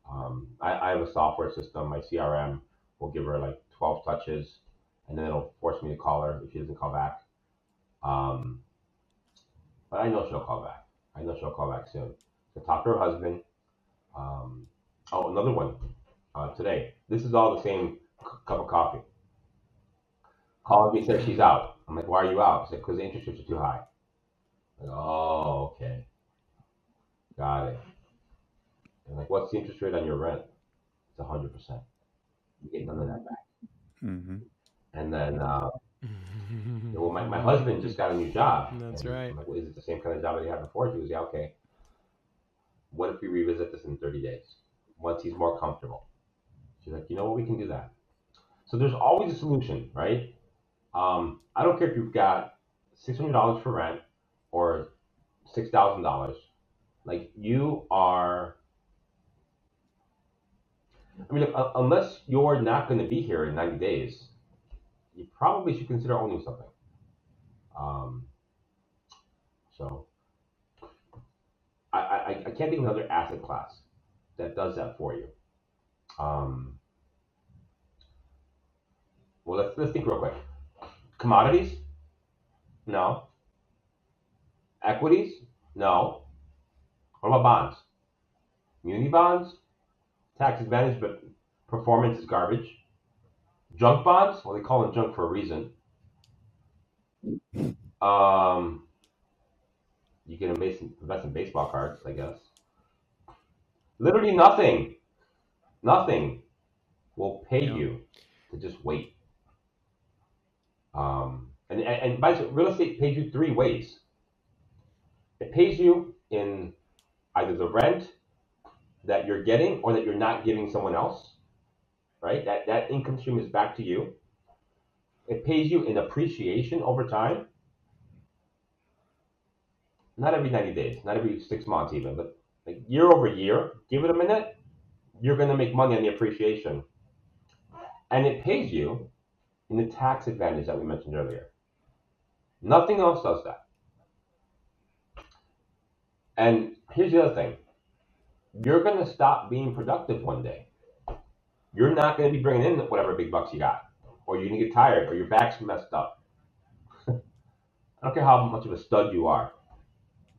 C: Um, I, I have a software system. My CRM will give her like 12 touches, and then it'll force me to call her if she doesn't call back. Um, but I know she'll call back. I know she'll call back soon. So talk to her husband. Um, oh, another one uh, today. This is all the same c- cup of coffee. Called me, said she's out. I'm like, why are you out? She said, because the interest rates are too high. I'm like, oh, okay. Got it. I'm like, what's the interest rate on your rent? It's 100%. You get none of that back.
D: hmm
C: And then, uh, well, my, my husband just got a new job.
A: That's
C: And
A: right.
C: I'm like, well, is it the same kind of job that he had before? He was, yeah, okay. What if we revisit this in 30 days? Once he's more comfortable. She's like, you know what, we can do that. So there's always a solution, right? Um, I don't care if you've got $600 for rent or $6,000. Like, you are. I mean, un- unless you're not going to be here in 90 days, you probably should consider owning something. Um, so I, I, I can't think of another asset class that does that for you. Um, well, let's let's think real quick. Commodities? No. Equities? No. What about bonds? Muni bonds? Tax advantage, but performance is garbage. Junk bonds? Well, they call them junk for a reason. Um, you can invest in, invest in baseball cards, I guess. Literally nothing, nothing will pay
A: Yeah.
C: you to just wait. Um, and, and, and by the way, real estate pays you three ways. It pays you in either the rent that you're getting or that you're not giving someone else, right? That that income stream is back to you. It pays you in appreciation over time. Not every 90 days, not every six months even, but like year over year, give it a minute, you're gonna make money on the appreciation. And it pays you in the tax advantage that we mentioned earlier. Nothing else does that. And here's the other thing you're going to stop being productive one day. You're not going to be bringing in whatever big bucks you got, or you're going to get tired, or your back's messed up. I don't care how much of a stud you are,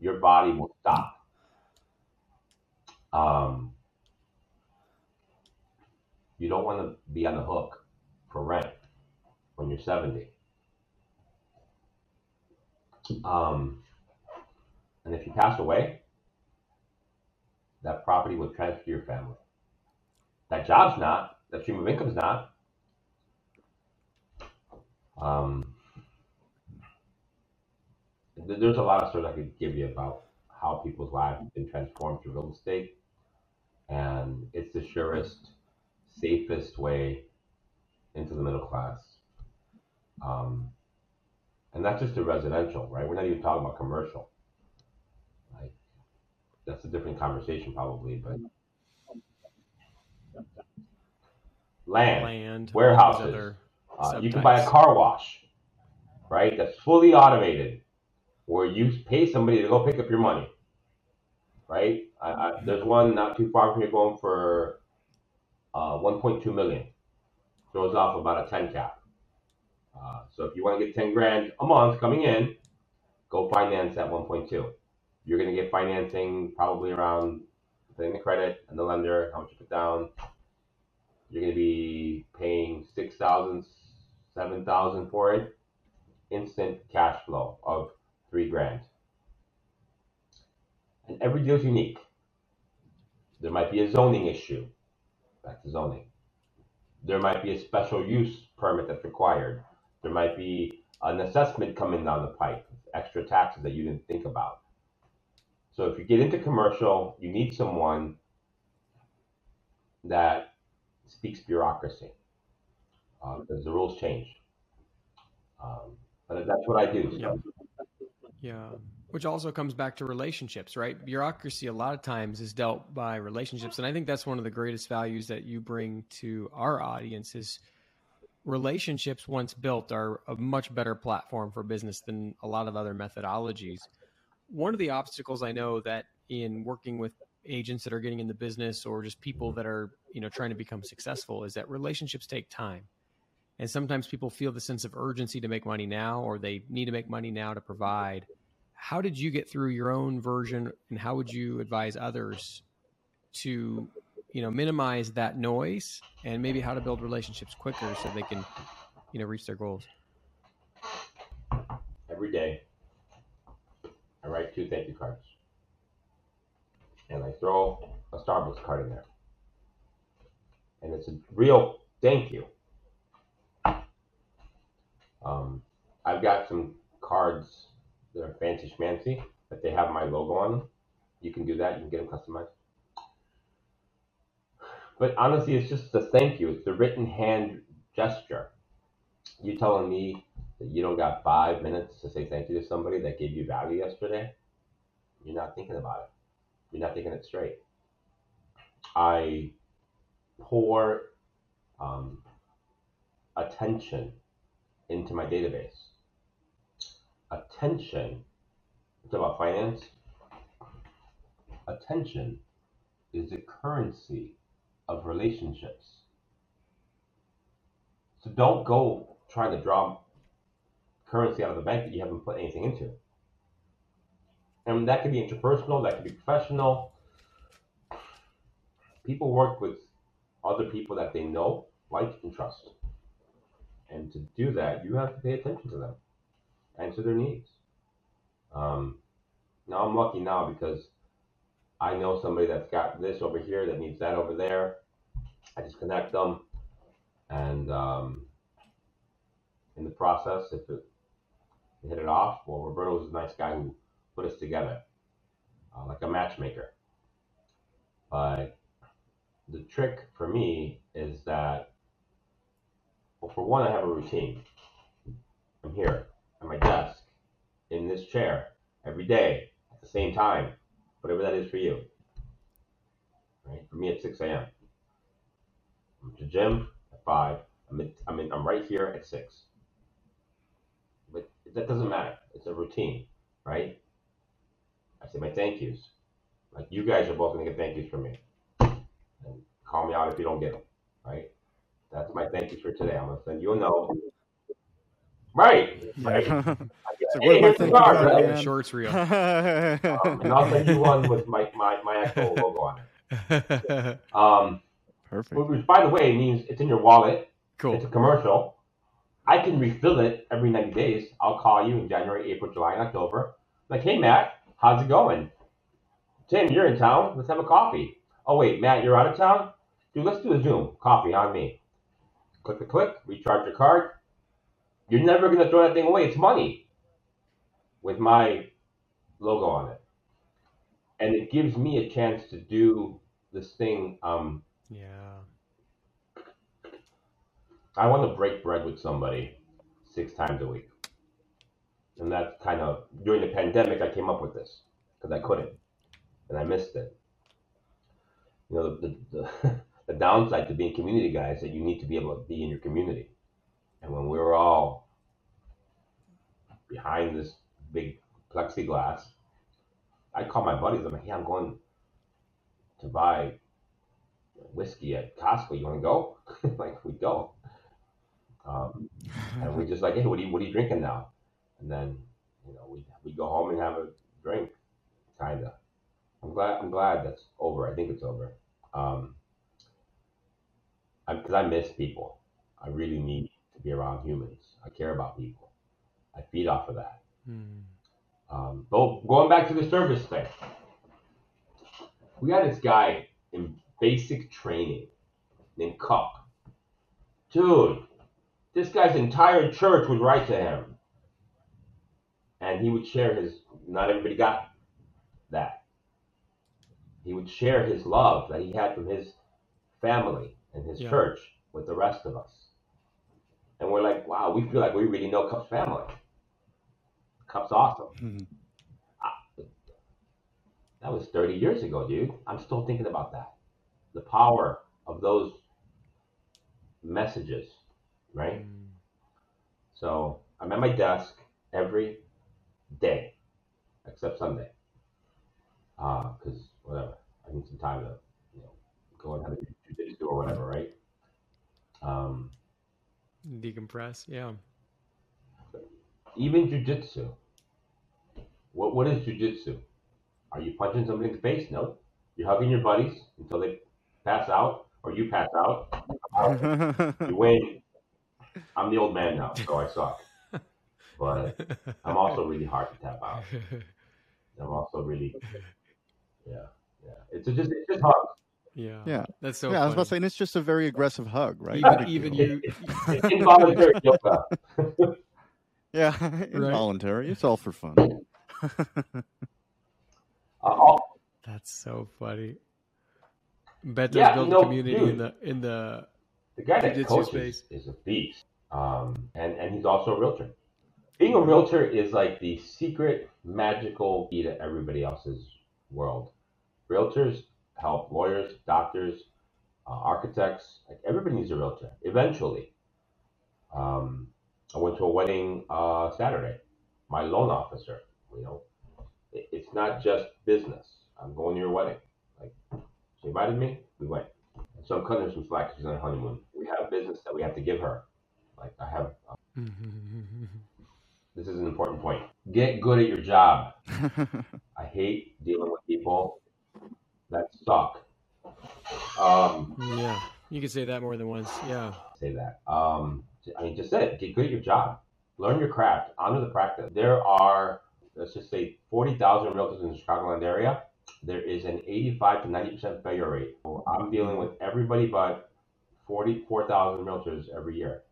C: your body will stop. Um, you don't want to be on the hook for rent when you're 70. Um, and if you pass away, that property will transfer to your family. That job's not, that stream of income's not. Um, there's a lot of stories I could give you about how people's lives have been transformed through real estate. And it's the surest, safest way into the middle class. Um, and that's just the residential, right? We're not even talking about commercial. Like, that's a different conversation, probably, but land,
A: Land,
C: warehouses.
A: all these other
C: uh, you can buy a car wash, right? That's fully automated, where you pay somebody to go pick up your money. right? I, I, there's one not too far from here going for uh, 1.2 million. Throws off about a 10 cap. Uh, so if you want to get 10 grand a month coming in, go finance at 1.2. You're going to get financing probably around putting the credit and the lender, how much you put down. You're going to be paying 6000 7000 for it. Instant cash flow of three grand. And every deal is unique. There might be a zoning issue. Back to zoning. There might be a special use permit that's required. There might be an assessment coming down the pipe, extra taxes that you didn't think about. So if you get into commercial, you need someone that speaks bureaucracy uh, because the rules change. Um, but that's what I do. So.
A: Yeah. Which also comes back to relationships, right? Bureaucracy a lot of times is dealt by relationships, and I think that's one of the greatest values that you bring to our audience is relationships once built are a much better platform for business than a lot of other methodologies. One of the obstacles I know that in working with agents that are getting in the business or just people that are, you know, trying to become successful is that relationships take time. And sometimes people feel the sense of urgency to make money now or they need to make money now to provide how did you get through your own version and how would you advise others to you know minimize that noise and maybe how to build relationships quicker so they can you know reach their goals
C: every day i write two thank you cards and i throw a starbucks card in there and it's a real thank you um, i've got some cards that are fancy schmancy, but they have my logo on them. You can do that. You can get them customized. But honestly, it's just a thank you. It's the written hand gesture. You telling me that you don't got five minutes to say thank you to somebody that gave you value yesterday? You're not thinking about it. You're not thinking it straight. I pour um, attention into my database attention, it's about finance. Attention is the currency of relationships. So don't go trying to draw currency out of the bank that you haven't put anything into. And that could be interpersonal, that could be professional. People work with other people that they know, like, and trust. And to do that, you have to pay attention to them and to their needs. Um, now I'm lucky now because I know somebody that's got this over here that needs that over there. I just connect them, and um, in the process, if it hit it off, well, Roberto's a nice guy who put us together, uh, like a matchmaker. But the trick for me is that, well, for one, I have a routine. I'm here at my desk in this chair every day at the same time, whatever that is for you. Right? For me, at 6 a.m. I'm at the gym at 5. I'm, in, I'm, in, I'm right here at 6. But that doesn't matter. It's a routine, right? I say my thank yous. Like you guys are both going to get thank yous from me. And call me out if you don't get them, right? That's my thank yous for today. I'm going to send you a note Right. Right.
D: So
C: Hey,
D: what
C: here's the
D: am I
C: card,
D: thinking about,
A: the shorts reel
D: man?
C: Um, and I'll send you one with my, my, my actual logo on it. Um,
D: Perfect.
C: which, by the way, means it's in your wallet.
A: cool
C: It's a commercial. I can refill it every 90 days. I'll call you in January, April, July, and October. Like, hey, Matt, how's it going? Tim, you're in town. Let's have a coffee. Oh, wait, Matt, you're out of town? Dude, let's do a Zoom. Coffee on me. Click the click, recharge your card. You're never going to throw that thing away. It's money with my logo on it. And it gives me a chance to do this thing. Um,
A: yeah
C: I want to break bread with somebody six times a week. And that's kind of during the pandemic, I came up with this because I couldn't and I missed it. You know, the, the, the, the downside to being community guys is that you need to be able to be in your community. And when we were all behind this big plexiglass, I call my buddies. I'm like, hey, I'm going to buy whiskey at Costco. You want to go? like we go. Um, and we just like, hey, what are you what are you drinking now? And then you know we we go home and have a drink, kinda. I'm glad I'm glad that's over. I think it's over. Um, because I, I miss people. I really need to be around humans. I care about people. I feed off of that.
A: Hmm.
C: Um, but going back to the service thing, we got this guy in basic training named Cup. Dude, this guy's entire church would write to him. And he would share his, not everybody got that. He would share his love that he had from his family and his
A: Yeah.
C: church with the rest of us. And we're like, wow, we feel like we really know Cup's family. Cup's awesome.
D: Mhm.
C: That was 30 years ago, dude. I'm still thinking about that. The power of those messages, right?
A: Hmm.
C: So I'm at my desk every day, except Sunday. Because, whatever, I need some time to, you know, go and have a jujitsu or whatever, right? Um,
A: Decompress. Yeah.
C: Even jujitsu. What, what is jujitsu? Are you punching somebody in the face? No. You're hugging your buddies until they pass out, or you pass out. You win. I'm the old man now, so I suck. But I'm also really hard to tap out. I'm also really, yeah, yeah. It's just, it's just hard.
A: yeah.
D: Yeah.
A: That's so.
D: yeah, I was about to say, and it's just a very aggressive hug, right?
A: Even, even you.
C: It's involuntary yoga.
D: Yeah, involuntary. It's all for fun.
C: Uh, all-
A: That's so funny. Beto's
C: Yeah,
A: built
C: no,
A: a community in
C: dude.
A: the in the
C: the guy that
A: Jiu-jitsu
C: coaches
A: space.
C: is a beast, um, and and he's also a realtor. Being a realtor is like the secret magical key to everybody else's world. Realtors help lawyers, doctors, uh, architects. Like everybody needs a realtor. Eventually, um, I went to a wedding uh, Saturday. My loan officer, you know, it, it's not just business. I'm going to your wedding. Like she invited me, we went. So I'm cutting her some slack. 'cause She's on her honeymoon. We have business that we have to give her. Like I have. Uh, this is an important point. Get good at your job. I hate dealing with people that suck. Um,
A: yeah. You can say that more than once. Yeah.
C: say that. Um, I mean, just it. Get good at your job. Learn your craft. Honor the practice. There are, let's just say, 40,000 realtors in the Chicagoland area. There is an 85 to 90% failure rate. So I'm dealing with everybody but 44,000 realtors every year.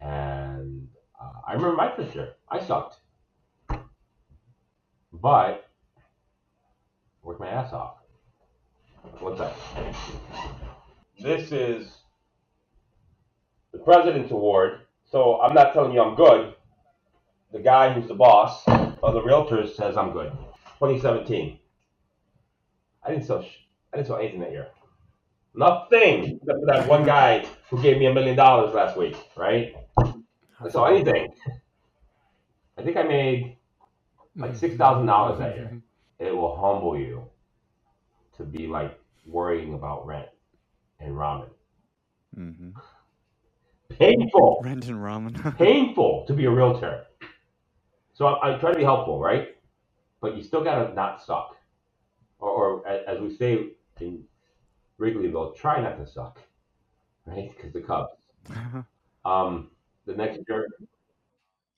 C: And uh, I remember my first year. I sucked. But worked my ass off. One second. This is the President's Award. So I'm not telling you I'm good. The guy who's the boss of the realtors says I'm good. 2017. I didn't sell. Sh- I didn't sell anything that year. Nothing except for that one guy who gave me a million dollars last week. Right? I saw anything. I think I made like six thousand dollars that year. It will humble you to be like worrying about rent and ramen.
D: hmm
C: Painful.
D: Rent and ramen.
C: painful to be a realtor. So I, I try to be helpful, right? But you still gotta not suck, or, or as we say in Wrigleyville, try not to suck, right? Because the Cubs. Um, the next year,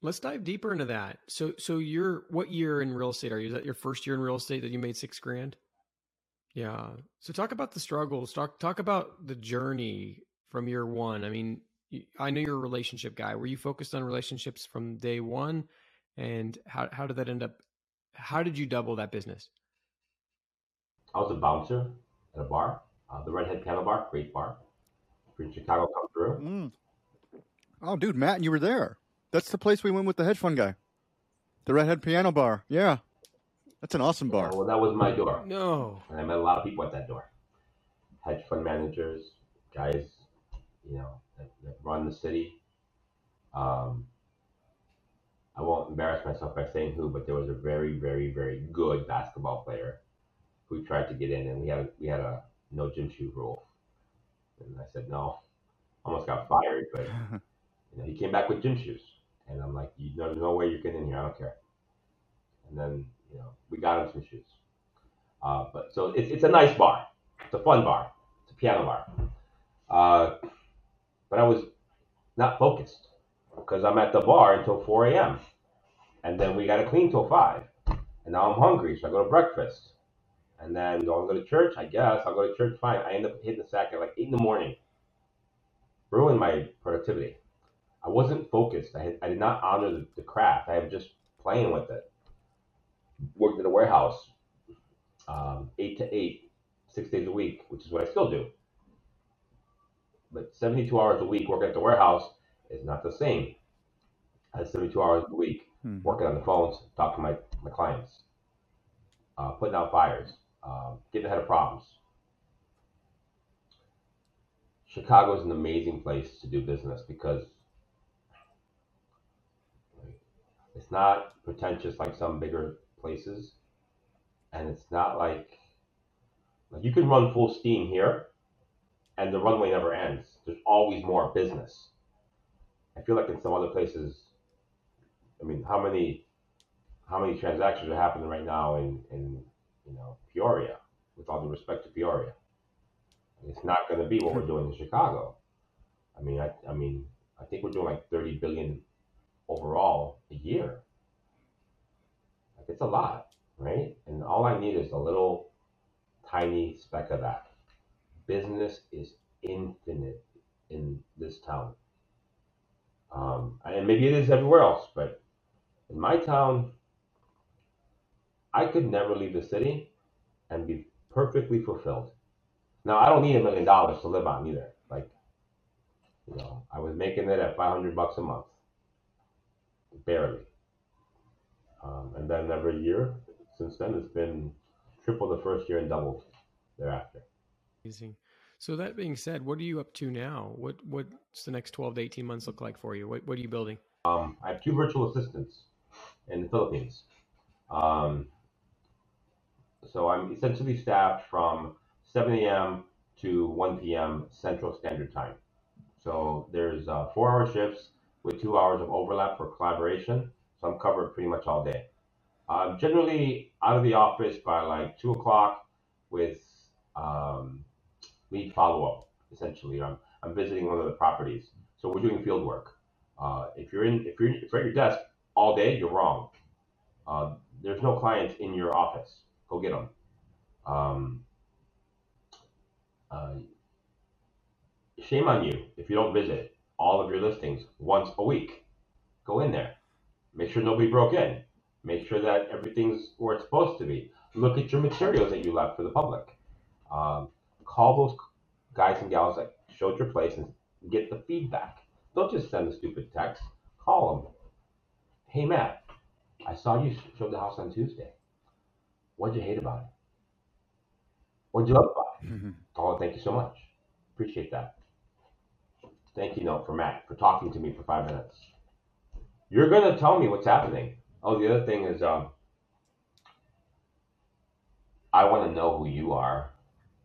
A: Let's dive deeper into that. So, so you're what year in real estate are you? Is that your first year in real estate that you made six grand? Yeah. So talk about the struggles. Talk talk about the journey from year one. I mean, you- I know you're a relationship guy. Were you focused on relationships from day one? And how how did that end up? How did you double that business?
C: I was a bouncer at a bar, uh, the Redhead Piano Bar, great bar. If Chicago, come through.
D: Mm. Oh, dude, Matt, you were there. That's the place we went with the hedge fund guy. The Redhead Piano Bar. Yeah. That's an awesome bar.
C: Well, that was my door.
A: No.
C: and I met a lot of people at that door. Hedge fund managers, guys, you know, that, that run the city. Um, I won't embarrass myself by saying who, but there was a very, very, very good basketball player who tried to get in, and we had we had a no gym shoe rule, and I said no. Almost got fired, but you know, he came back with gym shoes, and I'm like, you know, there's no way you're getting in here. I don't care. And then you know, we got him some shoes. Uh, but so it's it's a nice bar. It's a fun bar. It's a piano bar. Uh, but I was not focused because I'm at the bar until 4 a.m. And then we got to clean till 5. And now I'm hungry, so I go to breakfast. And then do I go to church? I guess I'll go to church. Fine. I end up hitting the sack at like 8 in the morning. Ruined my productivity. I wasn't focused. I, had, I did not honor the, the craft. I was just playing with it. Worked in a warehouse, um, 8 to 8, six days a week, which is what I still do. But 72 hours a week working at the warehouse is not the same as 72 hours a week
D: Hmm.
C: working on the phones, talking to my, my clients, uh, putting out fires, um, getting ahead of problems. Chicago is an amazing place to do business because it's not pretentious like some bigger places, and it's not like like you can run full steam here, and the runway never ends. There's always more business. I feel like in some other places, I mean, how many how many transactions are happening right now in in you know Peoria? With all due respect to Peoria, it's not going to be what we're doing in Chicago. I mean, I I mean, I think we're doing like 30 billion overall a year. Like it's a lot, right? And all I need is a little tiny speck of that. Business is infinite in this town. Um, and maybe it is everywhere else, but in my town, I could never leave the city and be perfectly fulfilled. Now, I don't need a million dollars to live on either. Like, you know, I was making it at 500 bucks a month, barely. Um, and then every year since then, it's been triple the first year and doubled thereafter.
A: Amazing. So that being said, what are you up to now? What what's the next twelve to eighteen months look like for you? What what are you building?
C: Um, I have two virtual assistants in the Philippines. Um, so I'm essentially staffed from 7 a.m. to 1 p.m. Central Standard Time. So there's uh, four hour shifts with two hours of overlap for collaboration. So I'm covered pretty much all day. I'm generally out of the office by like 2 o'clock with um, lead follow up, essentially. I'm, I'm visiting one of the properties. So we're doing field work. Uh, if you're in, if you're, if you're at your desk all day, you're wrong. Uh, there's no clients in your office. Go get them. Um, uh, shame on you if you don't visit all of your listings once a week. Go in there. Make sure nobody broke in. Make sure that everything's where it's supposed to be. Look at your materials that you left for the public. Um, call those guys and gals that showed your place and get the feedback. Don't just send a stupid text. Call them. Hey, Matt, I saw you show the house on Tuesday. What'd you hate about it? What'd you love about it? Oh, thank you so much. Appreciate that. Thank you note for Matt for talking to me for five minutes. You're gonna tell me what's happening. Oh, the other thing is, um, I want to know who you are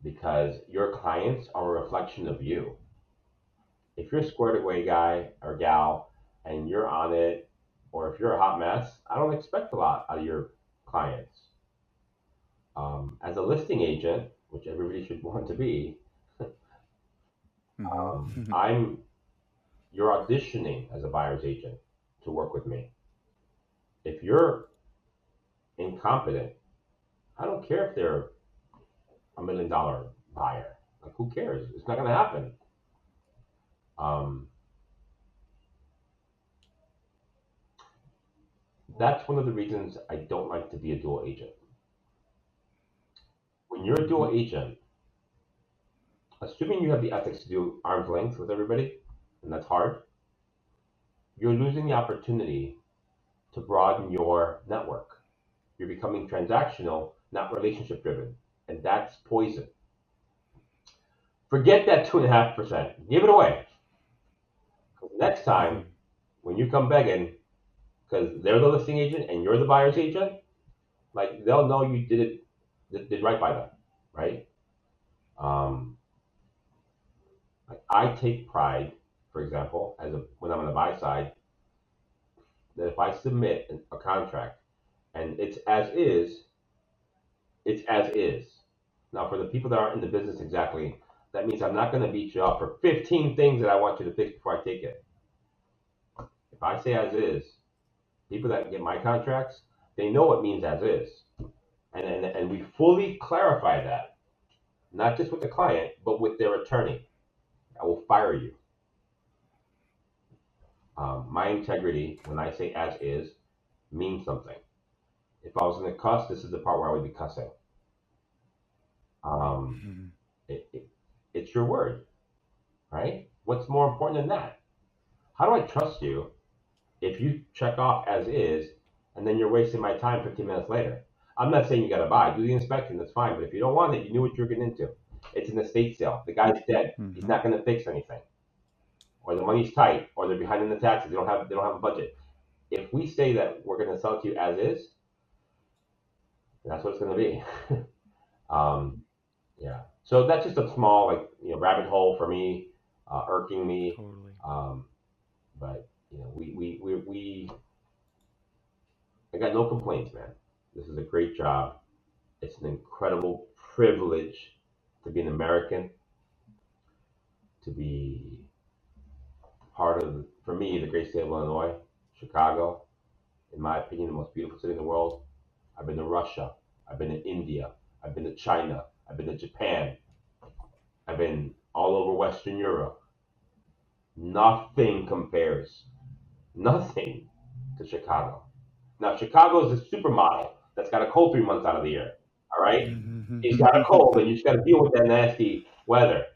C: because your clients are a reflection of you. If you're a squared away guy or gal and you're on it, or if you're a hot mess, I don't expect a lot out of your clients. Um, as a listing agent, which everybody should want to be, um, I'm you're auditioning as a buyer's agent to work with me. If you're incompetent, I don't care if they're a million dollar buyer. Like who cares? It's not gonna happen. Um, that's one of the reasons I don't like to be a dual agent. When you're a dual agent, assuming you have the ethics to do arm's length with everybody, and that's hard, you're losing the opportunity to broaden your network. You're becoming transactional, not relationship driven, and that's poison. Forget that two and a half percent. Give it away. Next time, when you come begging, because they're the listing agent and you're the buyer's agent, like they'll know you did it did right by them, right? Um, like I take pride, for example, as a when I'm on the buy side, that if I submit a contract and it's as is, it's as is. Now, for the people that aren't in the business exactly, that means I'm not going to beat you up for 15 things that I want you to fix before I take it. If I say as is, people that get my contracts, they know what means as is. And, and, and we fully clarify that, not just with the client, but with their attorney. I will fire you. Um, my integrity, when I say as is, means something. If I was going to cuss, this is the part where I would be cussing. Um,
D: Mhm.
C: it, it, it's your word, right? What's more important than that? How do I trust you if you check off as is and then you're wasting my time 15 minutes later? I'm not saying you got to buy. Do the inspection, that's fine. But if you don't want it, you knew what you were getting into. It's an estate sale. The guy's dead. He's
D: Mhm.
C: not going to fix anything. Or the money's tight, or they're behind in the taxes. They don't have they don't have a budget. If we say that we're going to sell it to you as is, that's what it's going to be. um, yeah. So that's just a small like you know rabbit hole for me, uh, irking me.
A: Totally.
C: Um, but you know we we we we I got no complaints, man. This is a great job. It's an incredible privilege to be an American, to be part of, for me, the great state of Illinois, Chicago, in my opinion, the most beautiful city in the world. I've been to Russia. I've been to India. I've been to China. I've been to Japan. I've been all over Western Europe. Nothing compares, nothing to Chicago. Now, Chicago is a supermodel that's got a cold three months out of the year. All right?
D: Mhm.
C: She's got a cold, and you just got to deal with that nasty weather.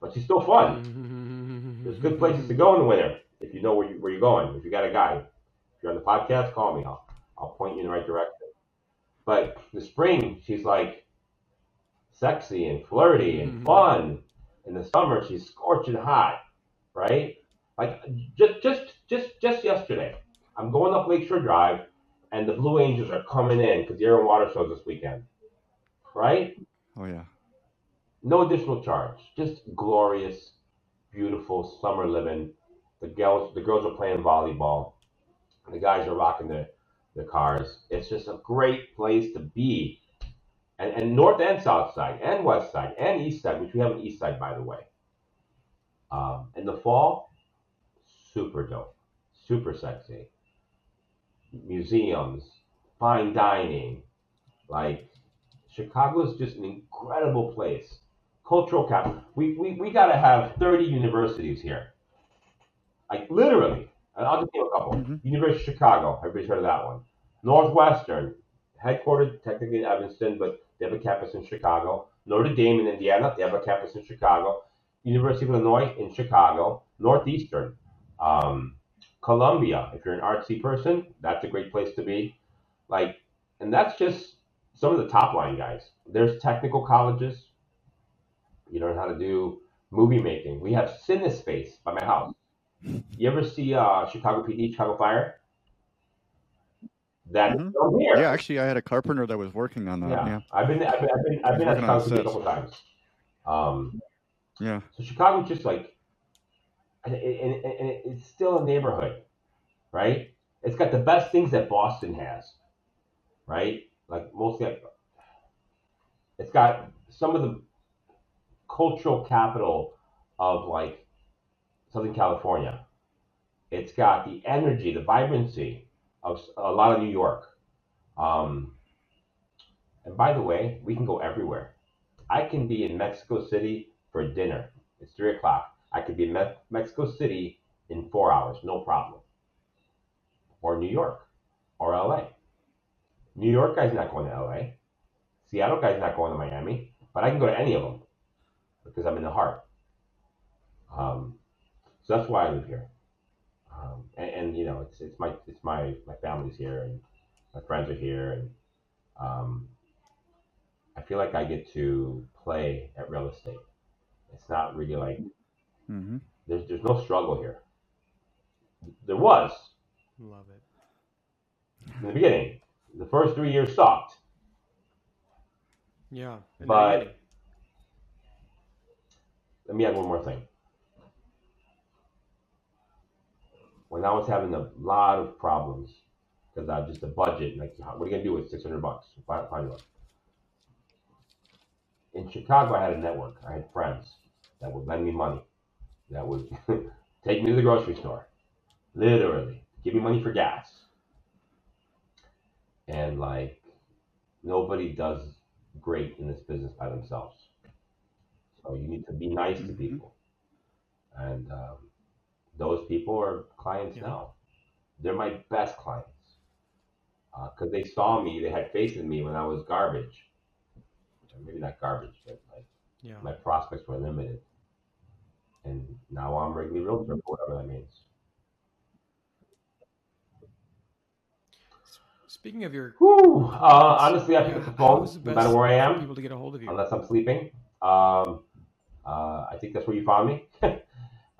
C: But she's still fun. There's good places to go in the winter if you know where, you, where you're going. If you got a guide, if you're on the podcast, call me. I'll, I'll point you in the right direction. But the spring, she's like sexy and flirty and
A: Mhm.
C: fun. In the summer, she's scorching hot, right? Like just just just just yesterday, I'm going up Lakeshore Drive, and the Blue Angels are coming in because the Air and Water shows this weekend, right?
D: Oh yeah.
C: No additional charge. Just glorious, beautiful summer living. The girls, the girls are playing volleyball. The guys are rocking their, their cars. It's just a great place to be. And, and north and south side, and west side, and east side, which we have an east side, by the way. Um, in the fall, super dope, super sexy. Museums, fine dining, like Chicago is just an incredible place. Cultural capital. We, we, we got to have 30 universities here. Like literally. And I'll just name a couple.
D: Mhm.
C: University of Chicago. Everybody's heard of that one. Northwestern, headquartered technically in Evanston, but they have a campus in Chicago. Notre Dame in Indiana, they have a campus in Chicago. University of Illinois in Chicago. Northeastern. Um, Columbia, if you're an artsy person, that's a great place to be. Like, and that's just some of the top line guys. There's technical colleges. You learn how to do movie making. We have CineSpace by my house. You ever see uh, Chicago PD, Chicago Fire?
D: Mhm.
C: from here.
D: Yeah, actually, I had a carpenter that was working on that.
C: Yeah.
D: Yeah.
C: I've been, I've been, I've been, I've been at Chicago a couple times. Um,
D: Yeah.
C: so Chicago's just like, and, and and it's still a neighborhood, right? It's got the best things that Boston has, right? Like mostly, it's got some of the cultural capital of like Southern California. It's got the energy, the vibrancy of a lot of New York. Um, and by the way, we can go everywhere. I can be in Mexico City for dinner. It's three o'clock. I could be in Me- Mexico City in four hours, no problem. Or New York, or LA. New York guy's not going to LA. Seattle guy's not going to Miami, but I can go to any of them because I'm in the heart. Um, so that's why I live here. Um, and, and you know, it's it's my it's my my family's here and my friends are here, and um, I feel like I get to play at real estate. It's not really like
D: hmm
C: there's there's no struggle here. There was,
A: Love it.
C: In the beginning, the first three years sucked.
A: Yeah.
C: But let me add one more thing. When I was having a lot of problems because I just a budget, like what are you gonna do with six hundred bucks? Find, one. In Chicago, I had a network. I had friends that would lend me money, that would take me to the grocery store, literally give me money for gas, and like nobody does great in this business by themselves. So you need to be nice to
B: Mhm.
C: people, and um, those people are clients
A: Yeah.
C: now. They're my best clients because they saw me. They had faith in me when I was garbage. Maybe not garbage, but like
A: Yeah.
C: my prospects were limited, and now I'm Wrigley Realtor, whatever that means.
A: Speaking of your
C: Whew. Uh, honestly, I pick up the phone no matter where I am.
A: people to get a hold of you.
C: unless I'm sleeping. Um, uh, I think that's where you found me. uh,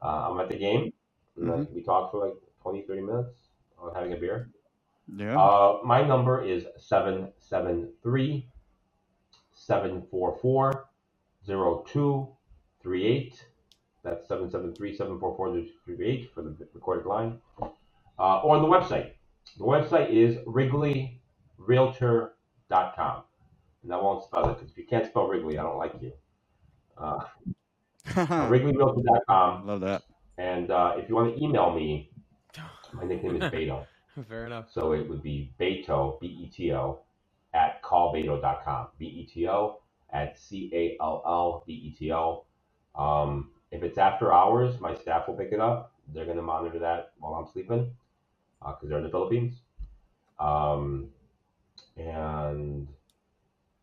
C: I'm at the game.
B: Mhm.
C: We talked for like 20, 30 minutes on having a beer.
B: Yeah.
C: Uh, my number is 773 744 0238. That's 773 744 0238 for the recorded line. Uh, or on the website. The website is wrigleyrealtor.com. And I won't spell it because if you can't spell Wrigley, I don't like you. Uh, wrigleyrealtor.com.
B: Love that.
C: And uh, if you want to email me, my nickname is Beto.
A: Fair enough.
C: So it would be Beto, B E T O, at callbeto.com. B E T O at C A L L B E T O. Um, if it's after hours, my staff will pick it up. They're going to monitor that while I'm sleeping because they're in the Philippines. Um, and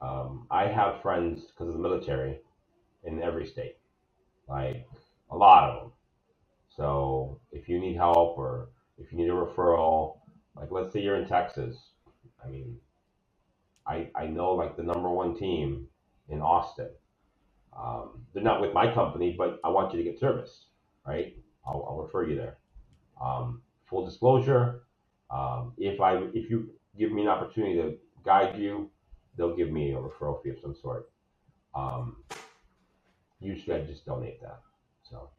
C: um, I have friends because of the military in every state, like a lot of them. So if you need help or if you need a referral, like let's say you're in Texas, I mean, I I know like the number one team in Austin. Um, they're not with my company, but I want you to get service, right? I'll, I'll refer you there. Um, full disclosure, um, if I if you give me an opportunity to guide you, they'll give me a referral fee of some sort. Um, usually I just donate that. So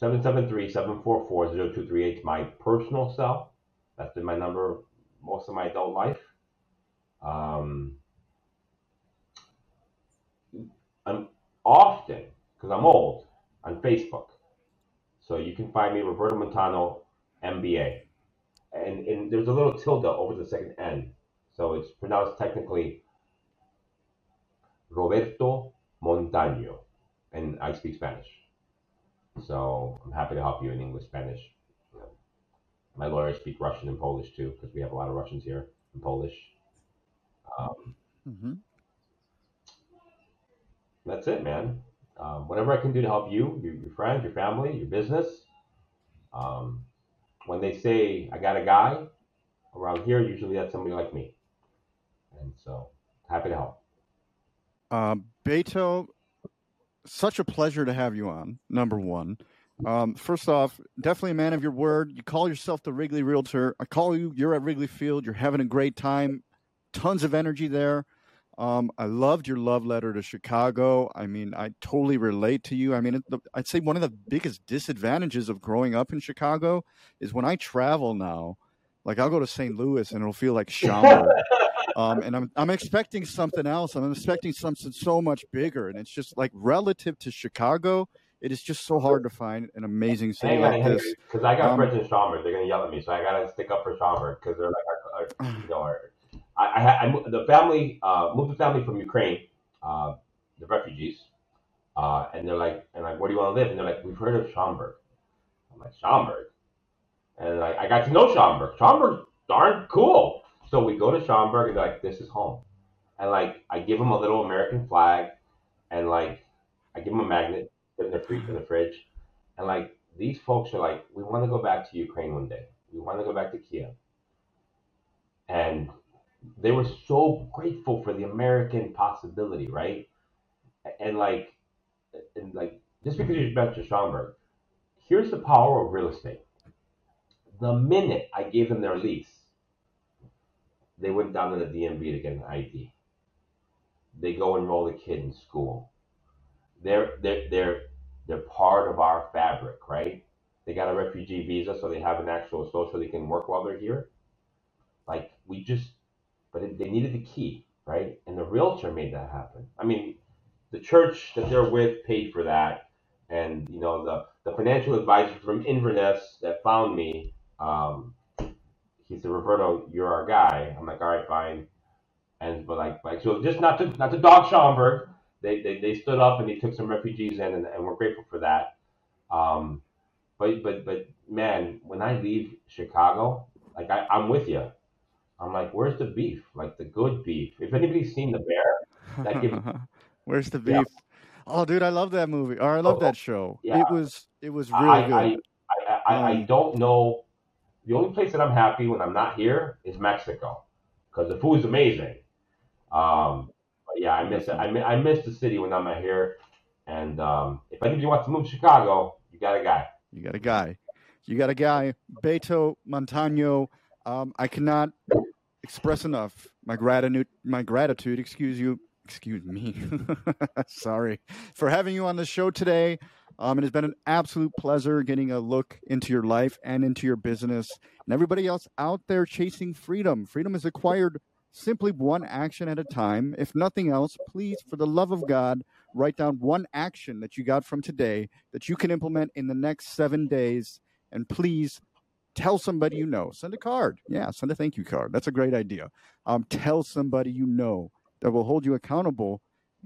C: 773-744-0238 is my personal cell. That's been my number most of my adult life. Um, I'm often, because I'm old, on Facebook. So you can find me Roberto Montano, MBA. And, and there's a little tilde over the second N. So it's pronounced technically Roberto Montaño. And I speak Spanish. So I'm happy to help you in English, Spanish. My lawyers speak Russian and Polish too, because we have a lot of Russians here and Polish. Um,
B: hmm
C: that's it, man. Um, whatever I can do to help you, your, your friends, your family, your business. Um, when they say I got a guy around here, usually that's somebody like me. And so happy to help.
B: Uh, Beto, such a pleasure to have you on. Number one. Um, first off, definitely a man of your word. You call yourself the Wrigley Realtor. I call you. You're at Wrigley Field. You're having a great time. Tons of energy there. Um, I loved your love letter to Chicago. I mean, I totally relate to you. I mean, the, I'd say one of the biggest disadvantages of growing up in Chicago is when I travel now. Like I'll go to St. Louis and it'll feel like Schaumburg. Um, and I'm I'm expecting something else. I'm expecting something so much bigger, and it's just like relative to Chicago, it is just so hard to find an amazing city like this.
C: because I got
B: Um,
C: friends in Schaumburg. They're gonna yell at me, so I gotta stick up for Schaumburg because they're like, our, our, you know, our, I, I, I, the family uh, moved the family from Ukraine, uh, the refugees, uh, and they're like, and like, where do you want to live? And they're like, we've heard of Schaumburg. I'm like, Schaumburg, and like, I got to know Schaumburg. Schaumburg's darn cool. So we go to Schaumburg, and like, this is home, and like, I give them a little American flag, and like, I give them a magnet in the fridge, in the fridge, and like, these folks are like, we want to go back to Ukraine one day. We want to go back to Kiev. And they were so grateful for the American possibility, right? And like, and like, just because you mentioned Schaumburg, here's the power of real estate. the minute I gave them their lease, they went down to the DMV to get an ID. They go enroll the kid in school. They're they're they're they're part of our fabric, right? They got a refugee visa, so they have an actual social they can work while they're here. Like we just, but they needed the key, right? And the realtor made that happen. I mean, the church that they're with paid for that, and you know the the financial advisor from Inverness that found me. Um, he said, Roberto, you're our guy. I'm like, all right, fine. And but like, like so, just not to not to dog Schaumburg. They, they, they stood up and they took some refugees in, and, and we're grateful for that. Um, but but but man, when I leave Chicago, like I, I'm with you. I'm like, where's the beef? Like the good beef. If anybody's seen the bear, that gives
B: where's the beef?
C: Yeah.
B: Oh, dude, I love that movie. Or I love
C: Oh,
B: that show.
C: yeah.
B: It was it was really
C: I,
B: good.
C: I, I, I, I
B: Um,
C: don't know. The only place that I'm happy when I'm not here is Mexico, because the food's amazing. Um, but yeah, I miss it. I, mi- I miss the city when I'm not here. And um, if anybody wants to move to Chicago, you got a guy.
B: You got a guy. You got a guy, Beto Montano. Um, I cannot express enough my gratitude. My gratitude. Excuse you. Excuse me. Sorry for having you on the show today. Um, it has been an absolute pleasure getting a look into your life and into your business, and everybody else out there chasing freedom. Freedom is acquired simply one action at a time. If nothing else, please, for the love of God, write down one action that you got from today that you can implement in the next seven days. And please tell somebody you know. Send a card. Yeah, send a thank you card. That's a great idea. Um, tell somebody you know that will hold you accountable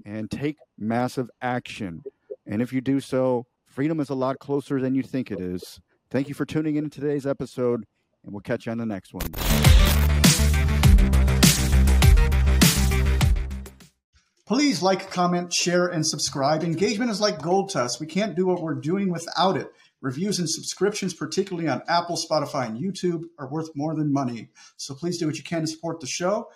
B: and take massive action. And if you do so, freedom is a lot closer than you think it is. Thank you for tuning in to today's episode, and we'll catch you on the next one.
E: Please like, comment, share, and subscribe. Engagement is like gold to us. We can't do what we're doing without it. Reviews and subscriptions, particularly on Apple, Spotify, and YouTube, are worth more than money. So please do what you can to support the show.